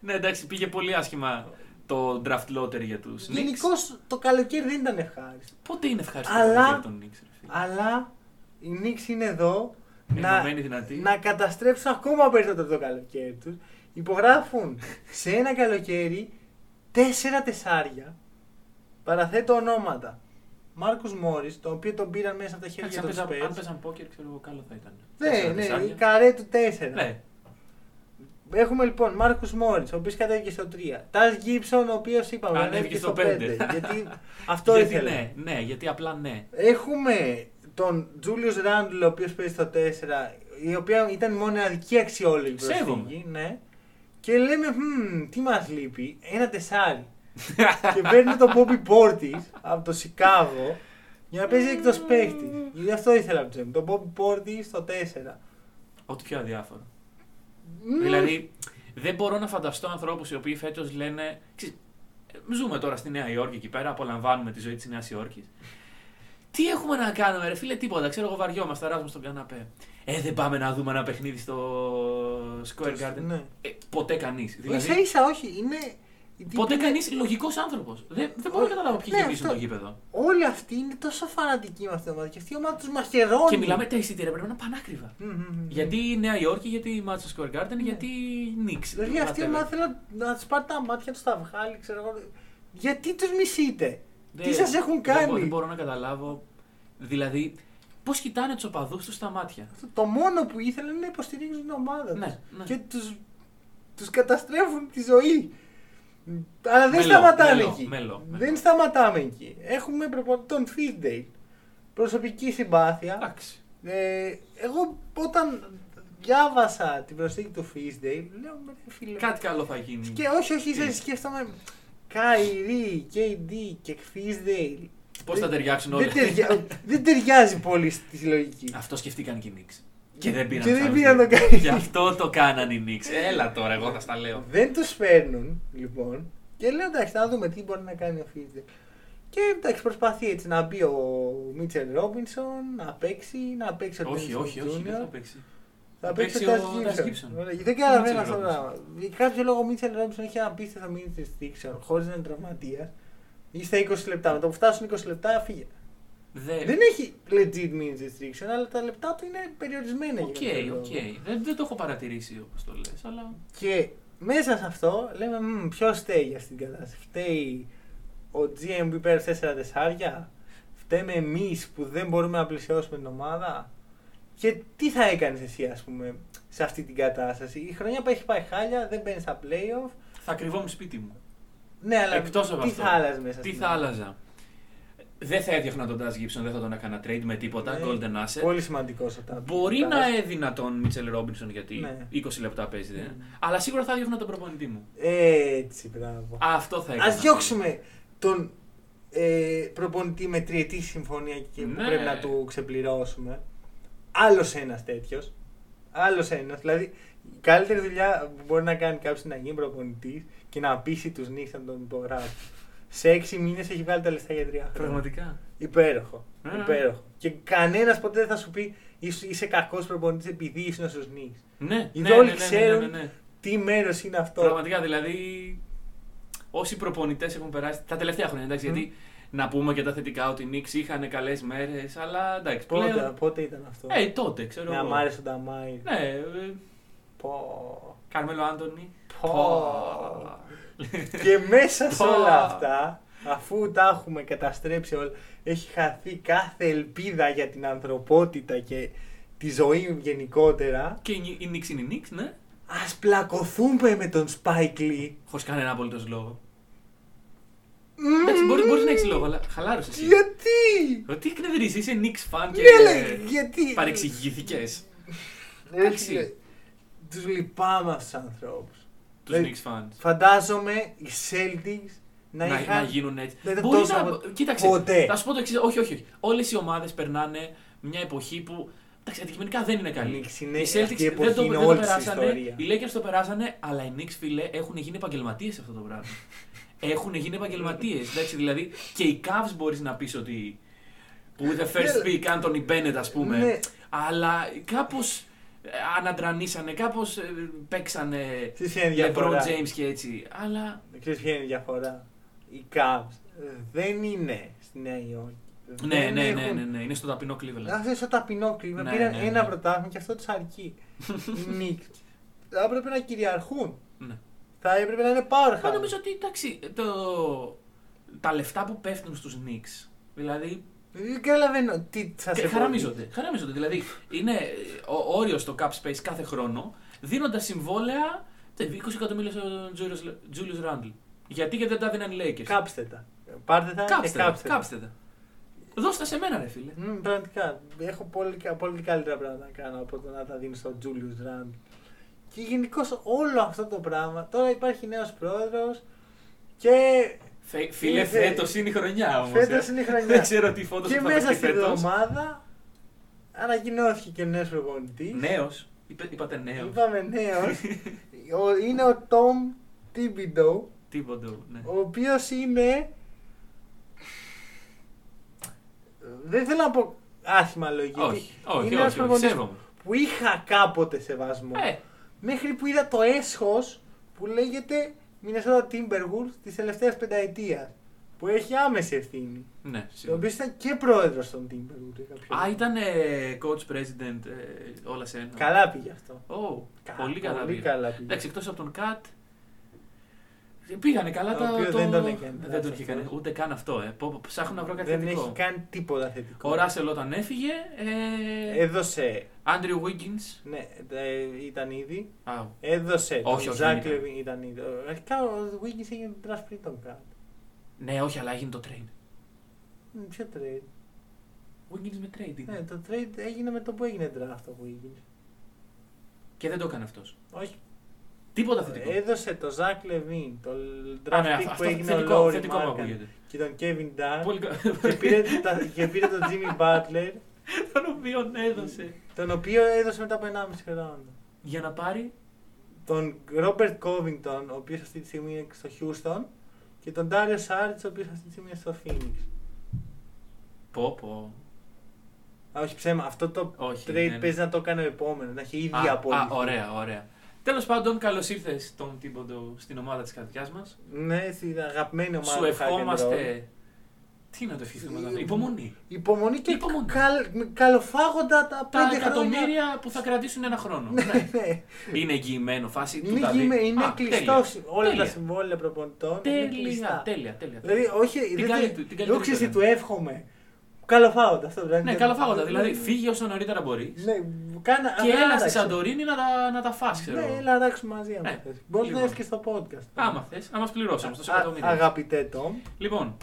ναι, εντάξει, πήγε πολύ άσχημα το draft lottery για τους
Γενικώ το καλοκαίρι δεν ήταν ευχάριστο.
Πότε είναι ευχάριστο
Αλλά-
το καλοκαίρι των Knicks, ρε φίλε;
Αλλά οι Knicks είναι εδώ να,
Ενωμένοι δυνατοί.
να καταστρέψουν ακόμα περισσότερο το καλοκαίρι τους. Υπογράφουν σε ένα καλοκαίρι τέσσερα τεσσάρια. Παραθέτω ονόματα. Μάρκους Μόρις, το οποίο τον πήραν μέσα από τα
Εντάξει,
χέρια
αν
των
παίζαν- Αν
Spurs.
παίζαν πόκερ, ξέρω εγώ, καλό θα ήταν.
Ναι,
Τέσσερα
ναι,
τεσσάρια.
η καρέ του τέσσερα.
Ναι,
Έχουμε λοιπόν Μάρκους Μόρι, ο οποίος κατέβηκε στο 3. Τάζ Γκίψον, ο οποίος είπαμε
Ανέβηκε
ανέβηκε στο
στο
5.
πέντε.
γιατί αυτό
γιατί
ήθελε.
ναι, ναι, γιατί απλά ναι.
Έχουμε τον Τζούλιους Ράντλ, ο οποίος παίζει στο 4, η οποία ήταν η μόνη αδική αξιόλογη
Σέβομαι.
προσφύγη. Ναι. Και λέμε, «Μμμ, τι μας λείπει, ένα τεσάρι. και παίρνει τον Bobby Portis από το Σικάγο για να παίζει εκτός παίχτης. Γιατί αυτό ήθελα από τον Τον Bobby Portis στο 4.
Ό,τι πιο αδιάφορο.
Μμμ.
Δηλαδή, δεν μπορώ να φανταστώ ανθρώπους οι οποίοι φέτος λένε. «Ξέρεις, ε, Ζούμε τώρα στη Νέα Υόρκη εκεί πέρα, απολαμβάνουμε τη ζωή της Νέας Υόρκης. Τι έχουμε να κάνουμε, ρε φίλε, τίποτα. Ξέρω εγώ, βαριόμαστε, ράζουμε στον καναπέ. Ε, δεν πάμε να δούμε ένα παιχνίδι στο Square Garden.
Ναι.
Ε, ποτέ κανείς.
ίσα
Δηλαδή,
ίσα όχι, είναι.
Ποτέ
είναι-
κανείς λογικός άνθρωπος. Δεν, δεν μπορώ να καταλάβω ποιοι
Ναι,
γεμίσουν
αυτό.
το γήπεδο.
Όλοι αυτοί είναι τόσο φανατικοί με αυτή την ομάδα και αυτή η ομάδα τους μαχαιρώνει.
Και μιλάμε τα εισιτήρια πρέπει να είναι πανάκριβα.
Μμμ, μμμ.
Γιατί η Νέα Υόρκη, γιατί η Madison Square Garden, γιατί η Knicks.
Δηλαδή αυτή η
whatever.
ομάδα θέλει να, να τους πάρει τα μάτια τους στα βγάλει, ξέρω εγώ. Γιατί τους μισείτε;
Δεν-
Τι σας έχουν
δεν μπο-
κάνει;
Δεν μπορώ να καταλάβω. Δηλαδή, πώς κοιτάνε τους οπαδούς τους στα μάτια;
Αυτό Το μόνο που ήθελαν είναι να υποστηρίξουν την ομάδα τους.
Ναι, ναι.
Και του τους καταστρέφουν τη ζωή. Αλλά δεν
Μελό,
σταματάμε
μελό,
εκεί.
μελό, μελό.
Δεν σταματάμε εκεί. Έχουμε προπονητή τον Φίσντεϊ. Προσωπική συμπάθεια.
Εντάξει.
Ε, εγώ όταν διάβασα την προσθήκη του Φίσντεϊ, λέω με ρε φίλε.
Κάτι καλό θα γίνει.
Και όχι, όχι,
Τι;
ίσως σκέφτομαι Καϊρή, KD και Φίσντεϊ.
Πώς θα
Δεν-
ταιριάξουν
Δεν,
όλα.
ταιριά- δεν ταιριάζει πολύ στη λογική.
Αυτό σκεφτήκαν και οι Knicks. Και δεν πήραν
Και
τους
δεν
άλλους
πήραν
δύο.
τον κάνει.
Γι' αυτό το κάναν οι Knicks. Έλα τώρα, εγώ θα στα λέω.
Δεν τους φέρνουν λοιπόν και λέω εντάξει, να δούμε τι μπορεί να κάνει ο Φίλιπ. Και εντάξει, προσπαθεί έτσι να μπει ο Μίτσελ Ρόμπινσον, να παίξει, να παίξει ο
Όχι,
Dennis
όχι, όχι, δεν
Jr.
θα παίξει.
Θα
Θα
παίξει ο
παίξει
Τάσ
ο Τας
Γκίψον.
Gibson.
Ωραία, Δεν καταλαβαίνω
Mitchell
αυτό το
Robinson.
πράγμα. Για κάποιο λόγο ο Μίτσελ Ρόμπινσον έχει απίστευτο minute restriction χωρίς να είναι τραυματίας. Ή στα 20 λεπτά. Με το που φτάσουν 20 λεπτά φύγε.
Δεν-
Δεν έχει legit minute restriction, αλλά τα λεπτά του είναι περιορισμένα. για
Οκ,
κάποιο λόγο.
οκ. Δεν, δεν το έχω παρατηρήσει όπως το λες, αλλά.
Και μέσα σε αυτό λέμε ποιος φταίει για αυτήν την κατάσταση; Φταίει ο GM που πήρε 4 τεσσάρια; Φταίμε εμείς που δεν μπορούμε να πλησιώσουμε την ομάδα; Και τι θα έκανες εσύ, ας πούμε, σε αυτή την κατάσταση; Η χρονιά που έχει πάει χάλια, δεν μπαίνεις στα playoff.
Θα κρυβόμουν σπίτι μου.
Ναι, αλλά
Εκτός από
τι
αυτό.
θα άλλαζες μέσα
Τι
στην
θα
ομάδα;
άλλαζα; Δεν θα έδιωχνα τον Daz Gibson, δεν θα τον έκανα trade με τίποτα.
Ναι,
Golden Asset.
Πολύ σημαντικός ο Τάμπ.
Μπορεί
Τάμπ.
να έδινα τον Μίτσελ Ρόμπινσον γιατί
Ναι.
20 λεπτά παίζει. ε.
Ναι.
Αλλά σίγουρα θα έδιωχνα τον προπονητή μου.
Έτσι, μπράβο.
Αυτό θα έκανα.
Α διώξουμε τον ε, προπονητή με τριετή συμφωνία και που
Ναι.
πρέπει να του ξεπληρώσουμε. Άλλος ένας τέτοιος. Άλλος ένας. Δηλαδή, η καλύτερη δουλειά που μπορεί να κάνει κάποιος είναι να γίνει προπονητής και να πείσει τους νύχτα να τον υπογράψει. Σε έξι μήνες έχει βγάλει τα λεφτά για τρία χρόνια.
Πραγματικά.
Υπέροχο.
Ε.
Υπέροχο. Και κανένας ποτέ δεν θα σου πει «Είσαι- είσαι κακός προπονητής επειδή ήσουν στου νύχτα.
Ναι,
Γιατί
ναι,
όλοι
ναι, ναι,
ξέρουν
ναι, ναι, ναι.
Τι μέρος είναι αυτό.
Πραγματικά δηλαδή. Όσοι προπονητές έχουν περάσει τα τελευταία χρόνια, εντάξει,
Μμ.
γιατί να πούμε και τα θετικά ότι οι Knicks είχαν καλές μέρες, αλλά εντάξει.
Πότε,
Πλέον...
πότε ήταν αυτό;
Ε, τότε ξέρω
Να
εγώ.
μ' άρεσε ο Νταμάι.
Ναι, ε,
Πω.
Καρμέλο Άντωνη.
Πω. Και μέσα σε
Πω.
όλα αυτά, αφού τα έχουμε καταστρέψει όλα, έχει χαθεί κάθε ελπίδα για την ανθρωπότητα και τη ζωή γενικότερα.
Και οι οι Knicks είναι οι Knicks, ναι.
Ας πλακωθούμε με τον Spike Lee.
Χωρίς κανένα απολύτως λόγο.
Μμμ.
Εντάξει, μπορεί, μπορείς να έχεις λόγο, αλλά χαλάρωσες εσύ.
Γιατί!
Ότι εκνευρίζεις, είσαι Knicks fan και
Ναι, λέει, γιατί!
παρεξηγήθηκε
Έτσι,
Εντάξει.
Τους λυπάμαι αυτούς τους ανθρώπους.
Τους
Δηλαδή,
Knicks fans.
Φαντάζομαι οι Celtics να,
Να,
είχαν...
να γίνουν έτσι.
δεν ήταν
Μπορεί
τόσο
να.
απο-
Κοίταξε.
ποτέ.
Θα σου πω το εξής. Όχι, όχι. όχι. Όλες οι ομάδες περνάνε μια εποχή που. Εντάξει, αντικειμενικά δεν είναι καλή.
Knicks είναι-
οι
αυτή η
Celtics
εποχή
δεν το,
είναι
δεν το
όλη της
περάσανε.
ιστορία.
Οι Lakers το περάσανε, αλλά οι Knicks, φίλε, έχουν γίνει επαγγελματίες σε αυτό το πράγμα. έχουν γίνει επαγγελματίες. δηλαδή και οι Cavs μπορείς να πεις ότι. With the first
Ναι.
pick, Anthony Bennett, ας πούμε.
Ναι.
Αλλά κάπως αναντρανίσανε, κάπως παίξανε
Ξέρεις ποια είναι η
LeBron
διαφορά;
James και έτσι. Αλλά
Ξέρεις ποια είναι η διαφορά; Οι Cavs δεν είναι στη Νέα Υόρκη.
Ναι,
Δεν
ναι, ναι,
έχουν-
ναι, ναι, είναι στο ταπεινό Cleveland.
Αυτό είναι στο ταπεινό κλίμα.
Ναι,
Πήραν
ναι, ναι.
ένα πρωτάθλημα και αυτό του αρκεί. Οι Knicks θα έπρεπε να κυριαρχούν.
Ναι.
Θα έπρεπε να είναι
Μα
powerhouse.
νομίζω ότι εντάξει, το... τα λεφτά που πέφτουν στους Knicks, δηλαδή
Δεν καταλαβαίνω τι θα σε
και χαραμίζονται. Χαραμίζονται. Δηλαδή είναι ο όριο στο cap space κάθε χρόνο, δίνοντα συμβόλαια τε, 20 εκατομμύρια στον Julius- Julius Randle. Γιατί και δεν τα δίναν οι Lakers.
Κάψτε τα. Πάρτε τα
Κάψτε
και
τα,
κάψτε τα.
κάψτε τα. Δώστε τα σε μένα, ρε φίλε.
Μμ, πραγματικά. Έχω πολύ, πολύ καλύτερα πράγματα να κάνω από το να τα δίνει στον Julius Randle. Και γενικώς όλο αυτό το πράγμα. Τώρα υπάρχει νέος πρόεδρος και
Φε- Φίλε,
Ήρθε-
φέτος είναι η χρονιά όμως.
φέτος είναι η χρονιά.
Δεν ξέρω τι φώτος
και
θα
μέσα
παίξει
στην
φέτος.
εβδομάδα ανακοινώθηκε και ο νέος προπονητής.
Νέος. Είπατε νέος.
Είπαμε νέος. είναι ο Tom Thibodeau,
Τίποτα. Ναι.
ο οποίος είναι. Δεν θέλω να πω άσχημα λόγια.
Όχι, όχι,
είναι ένας
όχι, όχι,
προπονητής
σέβομαι.
που είχα κάποτε σεβασμό.
Ε,
Μέχρι που είδα το έσχος που λέγεται Minnesota Timberwolves της τελευταίας πενταετίας. Που έχει άμεση ευθύνη.
ναι,
Ο
σίγουρα.
οποίος ήταν και πρόεδρος των Timberwolves. για κάποιο
Α,
λόγο.
ήταν ε, coach president ε, όλα σε ένα.
Καλά πήγε αυτό.
Ω,
Κα-
πολύ καλά.
πολύ
πήγε.
καλά πήγε.
Εντάξει, εκτός από τον Κατ. Πήγανε καλά
Το
τα.
οποίος
το...
δεν τον έκανε.
Δεν τον είχε
αυτό.
κάνει ούτε καν αυτό. Ε. Πω, πω, ψάχνω να βρω κάτι
Δεν
θετικό.
έχει κάνει τίποτα θετικό.
Ο Ράσελ όταν έφυγε. Ε...
Έδωσε.
Andrew Wiggins.
Ναι, ε, ήταν ήδη.
Α,
Έδωσε.
Όχι,
τον
όχι,
Ζακ
δεν ήταν.
Λεβίν ήταν ήδη. Αρχικά ο Wiggins έγινε draft πριν τον Κάτ.
ναι, όχι, αλλά έγινε το trade.
Ποιο trade;
Wiggins με trade. είναι.
Ναι, το trade έγινε με το που έγινε draft ο Wiggins.
Και δεν το έκανε αυτός.
Όχι.
Τίποτα θετικό.
Έδωσε το Ζακ Λεβίν, το
Α,
draft
ναι,
pick που
αυτό
έγινε ο
θετικό,
Λόρι
θετικό μου
Μάρκαν
ακούγεται.
και τον Kevin Dunn
Πολύ κα-
και, πήρε, τα- και πήρε τον Jimmy Butler,
Τον οποίο έδωσε.
τον οποίο έδωσε μετά από 1,5 χρόνο.
Για να πάρει.
Τον Robert Covington, ο οποίος αυτή τη στιγμή είναι στο Houston και τον Dario Saric, ο οποίος αυτή τη στιγμή είναι στο Phoenix.
Πω, πω.
Α, όχι ψέμα, αυτό το
Όχι,
trade
ναι, ναι.
παίζει να το έκανε ο επόμενος, να έχει ήδη
Α,
απολυθεί.
α, ωραία, ωραία. Τέλος πάντων, καλώς ήρθες τον Τίμποντο στην ομάδα της καρδιάς μας.
Ναι, στην αγαπημένη ομάδα
Σου
του hack and roll.
ευχόμαστε. Τι να το ευχηθούμε τώρα. Υπομονή.
Υπομονή και
Υπομονή.
καλ, με καλοφάγοντα τα
Τα
πέντε χρόνια.
εκατομμύρια που θα κρατήσουν ένα χρόνο.
Ναι,
Ναι.
ναι.
Είναι εγγυημένο φάση. του
Είναι,
τα δει.
γυμε- είναι
Α,
κλειστός.
τέλεια.
Όλα
Τέλεια.
τα συμβόλαια προπονητών είναι
Τέλεια,
κλειστά.
τέλεια, τέλεια.
Δηλαδή, όχι,
Την
δεν
καλή
θε-
του- την καλύτερη
εγώ ξέρεις τι
του
του εύχομαι. Καλοφάγοντα αυτό δηλαδή.
Ναι, καλοφάγοντα. Δηλαδή, φύγει όσο νωρίτερα μπορείς.
Ναι, κάνα,
Και έλα στη
άραξε.
Σαντορίνη να τα, να τα φας, ξέρω.
Ναι, έλα αράξουμε μαζί. άμα
Ναι,
θες. Μπορείς να
λοιπόν.
έρθεις και στο podcast.
Άμα θες, να μα πληρώσει όμω τόσο
Α-
εκατομμύρια.
Αγαπητέ Tom,
Λοιπόν,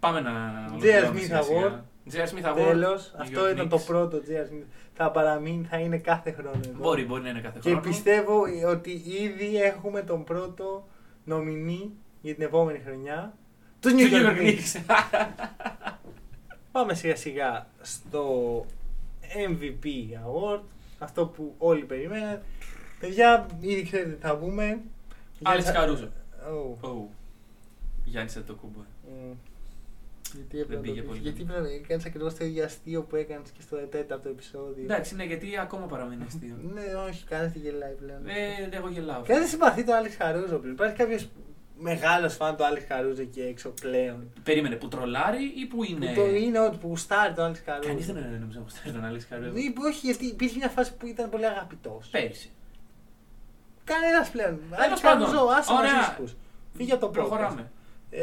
πάμε να.
J.R.
ολοκληρώνουμε
Smith
σιγά σιγά.
Award.
J.R. Smith Award.
τέλος.
New
Αυτό
York
ήταν το
Knicks.
πρώτο J.R. Smith. Θα παραμείνει, θα είναι κάθε χρόνο εδώ.
Μπορεί, μπορεί να είναι κάθε
Και
χρόνο.
πιστεύω ότι ήδη έχουμε τον πρώτο νομινή για την επόμενη χρονιά. Του
Του
New
New
York
York
Knicks.
Knicks.
Πάμε σιγά σιγά στο MVP Award. Αυτό που όλοι περιμέναν. Παιδιά, ήδη ξέρετε τι θα πούμε.
Άλεξ
Για-
Καρούζο.
Ω,
Ω. Γιάννης Αντετοκούνμπο.
μ. Γιατί έπρεπε
Δεν
να
πήγε
το πεις.
πολύ
Γιατί
καλά.
έπρεπε να κάνεις ακριβώς το ίδιο αστείο που έκανες και στο τέταρτο επεισόδιο.
Εντάξει, ναι, γιατί ακόμα παραμένει αστείο.
Ναι, όχι, κανένα δεν γελάει πλέον.
Ε, εγώ γελάω.
Κανένα δεν συμπαθεί τον Άλεξ Καρούζο πλέον. Υπάρχει κάποιος μεγάλος φαν του Άλεξ Καρούζο εκεί έξω πλέον.
Περίμενε, που τρολάρει ή που είναι.
Που το είναι ότι που γουστάρει τον Άλεξ Καρούζο.
Κανείς δεν είναι νομίζω πως θέλει τον Άλεξ Καρούζο.
Ή που όχι, γιατί υπήρχε μια φάση που ήταν πολύ αγαπητός.
Πέρυσι.
Κανένας πλέον.
Τέλος
Άλεξ
πάντων.
Χαρούζο, άσε
Ωραία.
μαζί σου. Φύγε από το podcast.
Προχωράμε.
Ε,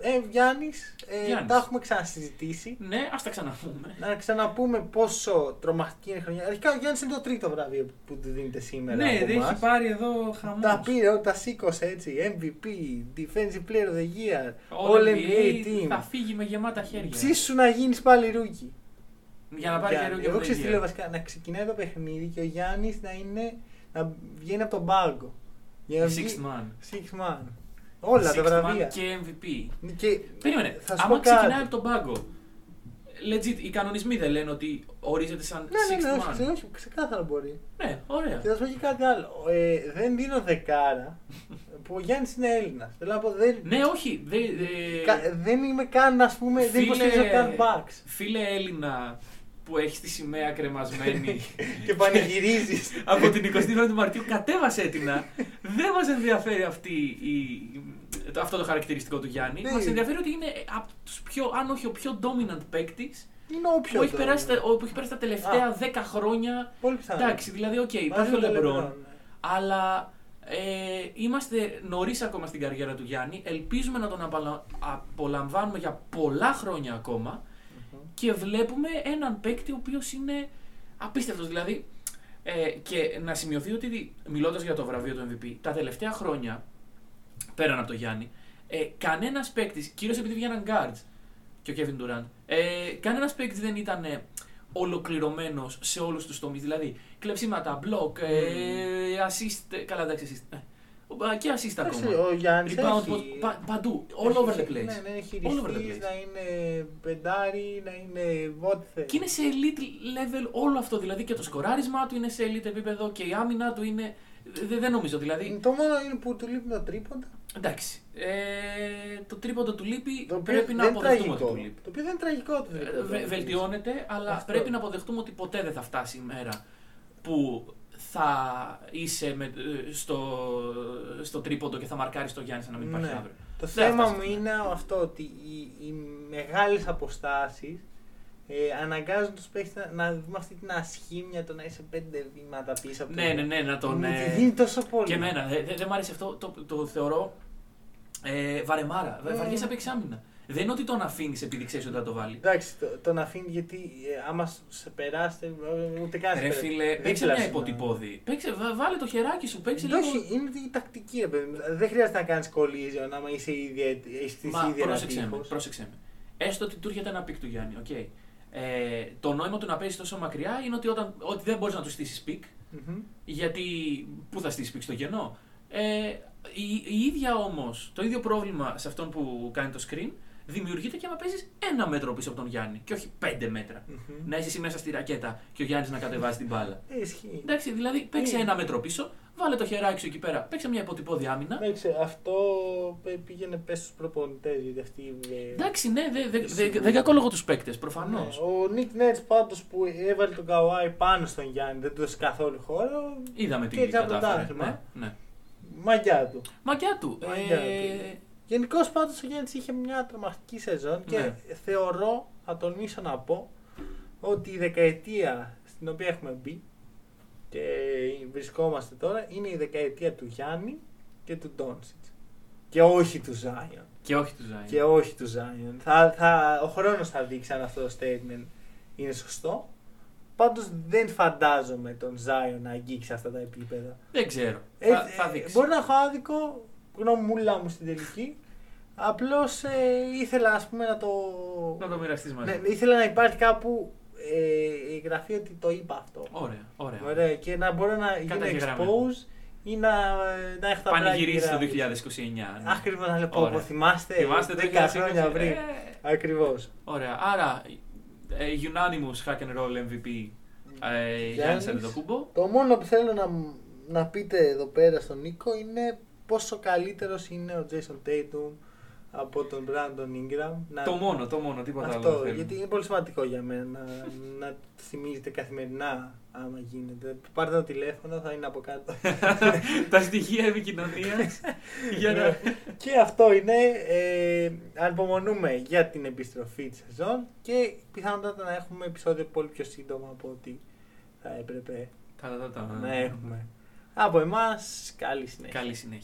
ε Γιάννης, ε,
Γιάννης.
τα έχουμε ξανασυζητήσει.
Ναι, ας τα ξαναπούμε.
Να ξαναπούμε πόσο τρομακτική είναι η χρονιά. Αρχικά ο Γιάννης είναι το τρίτο βραβείο που του δίνεται σήμερα.
Ναι,
από
δεν
εμάς.
έχει πάρει εδώ χαμός.
Τα πήρε, ό, τα σήκωσε έτσι. MVP, Defensive Player of the Year,
All
All
NBA
NBA
θα
Team.
φύγει με γεμάτα χέρια.
Ψήσου να γίνεις πάλι ρούκι.
Για να πάρει και ρούκι
Εγώ
από
ξέρω τι
την
λέω
Υγεία.
βασικά. Να ξεκινάει το παιχνίδι και ο Γιάννης να, είναι, να βγαίνει από τον πάγκο. Για να βγει-
Sixth man.
Six man. Όλα
Sixth
τα βραβεία.
man και MVP.
Και
Περίμενε,
θα σου
άμα
πω κάτι.
ξεκινάει από τον πάγκο. Legit, οι κανονισμοί δεν λένε ότι ορίζεται σαν
Ναι, ναι, ναι,
sixth
όχι,
man.
όχι, ξεκάθαρα μπορεί.
Ναι, ωραία.
Και θα σου πω και κάτι άλλο. Ε, δεν δίνω δεκάρα που ο Γιάννης είναι Έλληνας. Θέλω να πω, δεν,
Ναι, όχι. δε- δε-
κα- δεν είμαι καν, ας πούμε, δεν
Φίλε-
υποστηρίζω καν backs.
Φίλε Έλληνα που έχεις τη σημαία κρεμασμένη
και πανηγυρίζεις.
από την 25η Μαρτίου, κατέβασέ τηνα. Δεν μας ενδιαφέρει αυτή η, το- αυτό το χαρακτηριστικό του Γιάννη.
Ναι.
Μας ενδιαφέρει ότι είναι από τους πιο, αν όχι ο πιο dominant παίκτης
Είναι όποιο.
που, έχει περάσει τα- που έχει περάσει τα τελευταία
Α.
10 χρόνια.
Πολύ πιθανό.
Εντάξει, δηλαδή, οκ,
Μαζί
υπάρχει
με
ο
τον
Λεμπρόν,
LeBron, ναι.
αλλά ε, είμαστε νωρίς ακόμα στην καριέρα του Γιάννη. Ελπίζουμε να τον απαλα- απολαμβάνουμε για πολλά χρόνια ακόμα
Μμμ.
Και βλέπουμε έναν παίκτη ο οποίος είναι απίστευτος. Δηλαδή, ε, και να σημειωθεί ότι μιλώντας για το βραβείο του MVP, τα τελευταία χρόνια, πέραν από το Γιάννη, ε, κανένας παίκτης, κυρίως επειδή βγαίναν guards και ο Kevin Durant, ε, κανένας παίκτης δεν ήταν ε, ολοκληρωμένος σε όλους τους τομείς. Δηλαδή, κλεψίματα, block, ε, assist. ε, Καλά, εντάξει, assist. Ε, ο- και assist
Εντάξει,
ακόμα.
Ο Γιάννης.
Rebound, post- πα- παντού, all over the place.
Ναι, ναι, έχει
All over the
χειριστής,
place.
να είναι πεντάρι, να είναι ό,τι θέλει.
Και είναι σε elite level όλο αυτό. Δηλαδή και το σκοράρισμά του είναι σε elite επίπεδο και η άμυνα του είναι. δε- Δεν νομίζω. Δηλαδή.
Το μόνο είναι που του λείπει το τρίποντα.
Εντάξει. Ε, το τρίποντο του λείπει.
Το οποίο
πρέπει να
δεν είναι
αποδεχτούμε
τραγικό.
ότι του λείπει.
Το οποίο δεν είναι τραγικό το
Ε,
τρίποντο.
βε- βελτιώνεται, αλλά
Αυτό.
πρέπει να αποδεχτούμε ότι ποτέ δεν θα φτάσει η μέρα που θα είσαι με, ε, στο, στο τρίποντο και θα μαρκάρεις το Γιάννης σαν να μην υπάρχει
Ναι.
αύριο.
Το
Δεν
θέμα
φτάσει.
μου είναι αυτό ότι οι, οι μεγάλες αποστάσεις ε, αναγκάζουν τους παίχτε να, να δούμε αυτή την ασχήμια το να είσαι πέντε βήματα πίσω από
Ναι, ναι, ναι, να τον.
Μου
ε,
τη δίνει τόσο πολύ.
Και εμένα. Δεν δε, δεν μ' άρεσε αυτό. Το, το θεωρώ ε, βαρεμάρα.
Mm.
Βαριέσαι απ' εξάμεινα. Δεν είναι ότι τον αφήνεις επειδή ξέρεις ότι θα το βάλει.
Εντάξει, το, τον αφήνει γιατί ε, άμα σε περάσετε, ε, ούτε καν. σε
Ρε
περάσει.
φίλε,
Δεν
παίξε μια
κλάσεις να-
υποτυπώδη. Παίξε, βα- βάλε το χεράκι σου, παίξε λίγο.
Όχι, είναι η τακτική, ρε παιδί μου. Δεν χρειάζεται να κάνεις collision άμα είσαι ήδη, έχεις στήσει
Μα
ήδη ένα
πρόσεξε με,
τείχος.
πρόσεξε με. Έστω ότι του έρχεται ένα pick του Γιάννη, οκ. Ε, το νόημα του να παίζεις τόσο μακριά είναι ότι, όταν, ότι δεν μπορείς να του στήσεις pick.
Μμμ.
Γιατί πού θα στήσεις pick, στο κενό. Ε, η, η ίδια όμως, το ίδιο πρόβλημα σε αυτόν που κάνει το screen δημιουργείται και άμα παίζεις ένα μέτρο πίσω από τον Γιάννη και όχι πέντε μέτρα.
Μμμ.
Να είσαι εσύ μέσα στη ρακέτα και ο Γιάννης να κατεβάζει την μπάλα.
Ε, Ισχύει.
Εντάξει, δηλαδή παίξε
Ε.
ένα μέτρο πίσω, βάλε το χεράκι σου εκεί πέρα, παίξε μια υποτυπώδη άμυνα.
Εντάξει, αυτό ε, πήγαινε πες στους προπονητές, γιατί αυτοί... ε,
Εντάξει, ναι, δεν δε, δε, δε, δεν κακόλογο τους παίκτες, προφανώς.
ναι, Ο Νίκ Νέτς πάντως που έβαλε τον Καουάι πάνω στον Γιάννη, δεν του έδωσε καθόλου χώρο,
Είδαμε τι
Και έτσι από το
κατάφερε.
πρωτάθλημα.
Ναι, ναι.
μαγιά του.
Μαγιά του.
Μαγιά
Ε,
του. Γενικώς πάντως ο Γιάννης είχε μια τρομακτική σεζόν και
Ναι.
θεωρώ, θα τονίσω να πω, ότι η δεκαετία στην οποία έχουμε μπει και βρισκόμαστε τώρα είναι η δεκαετία του Γιάννη και του Ντόνσιτς. Και όχι του Ζάιον.
και όχι του Ζάιν.
Και όχι του Ζάιον. Θα, θα, ο χρόνος θα δείξει αν αυτό το statement είναι σωστό. Πάντως δεν φαντάζομαι τον Ζάιον να αγγίξει αυτά τα επίπεδα.
Δεν ξέρω.
Ε,
θα,
ε,
θα δείξει.
Μπορεί να έχω άδικο, γνώμουλά μου στην τελική. Απλώς ε, ήθελα ας πούμε να το.
Να το μοιραστείς μαζί.
Ναι, ήθελα να υπάρχει κάπου ε, η γραφή ότι το είπα αυτό.
Ωραία, ωραία.
Ωραία, και να μπορώ να γίνω
Καταγεγραμμένο.
expose ή να, να έχω τα
Πανηγυρίσει το
πράγματα
2029. ναι.
Ακριβώ να λέω πω,
Ωραία.
πω, θυμάστε,
Θυμάστε το
10 χρόνια
2020.
πριν.
Ε,
Ακριβώς.
Ωραία. Άρα, ε, unanimous hack and roll MVP ε, Γιάννης
Γιάννης.
Αντετοκούμπο.
Το μόνο που θέλω να, να πείτε εδώ πέρα στον Νίκο είναι πόσο καλύτερος είναι ο Jason Tatum από τον Brandon Ingram. Να-
Το μόνο, το μόνο, τίποτα άλλο. δεν
Αυτό,
θέλουμε.
γιατί είναι πολύ σημαντικό για μένα να, να θυμίζετε καθημερινά άμα γίνεται. Πάρτε το τηλέφωνο, θα είναι από κάτω.
Τα στοιχεία επικοινωνίας. για να.
και αυτό είναι, ε, ανυπομονούμε για την επιστροφή της σεζόν και πιθανότατα να έχουμε επεισόδιο πολύ πιο σύντομα από ό,τι θα έπρεπε
Τα, τα, τα, τα.
να έχουμε. Από εμάς, καλή συνέχεια.
Καλή συνέχεια.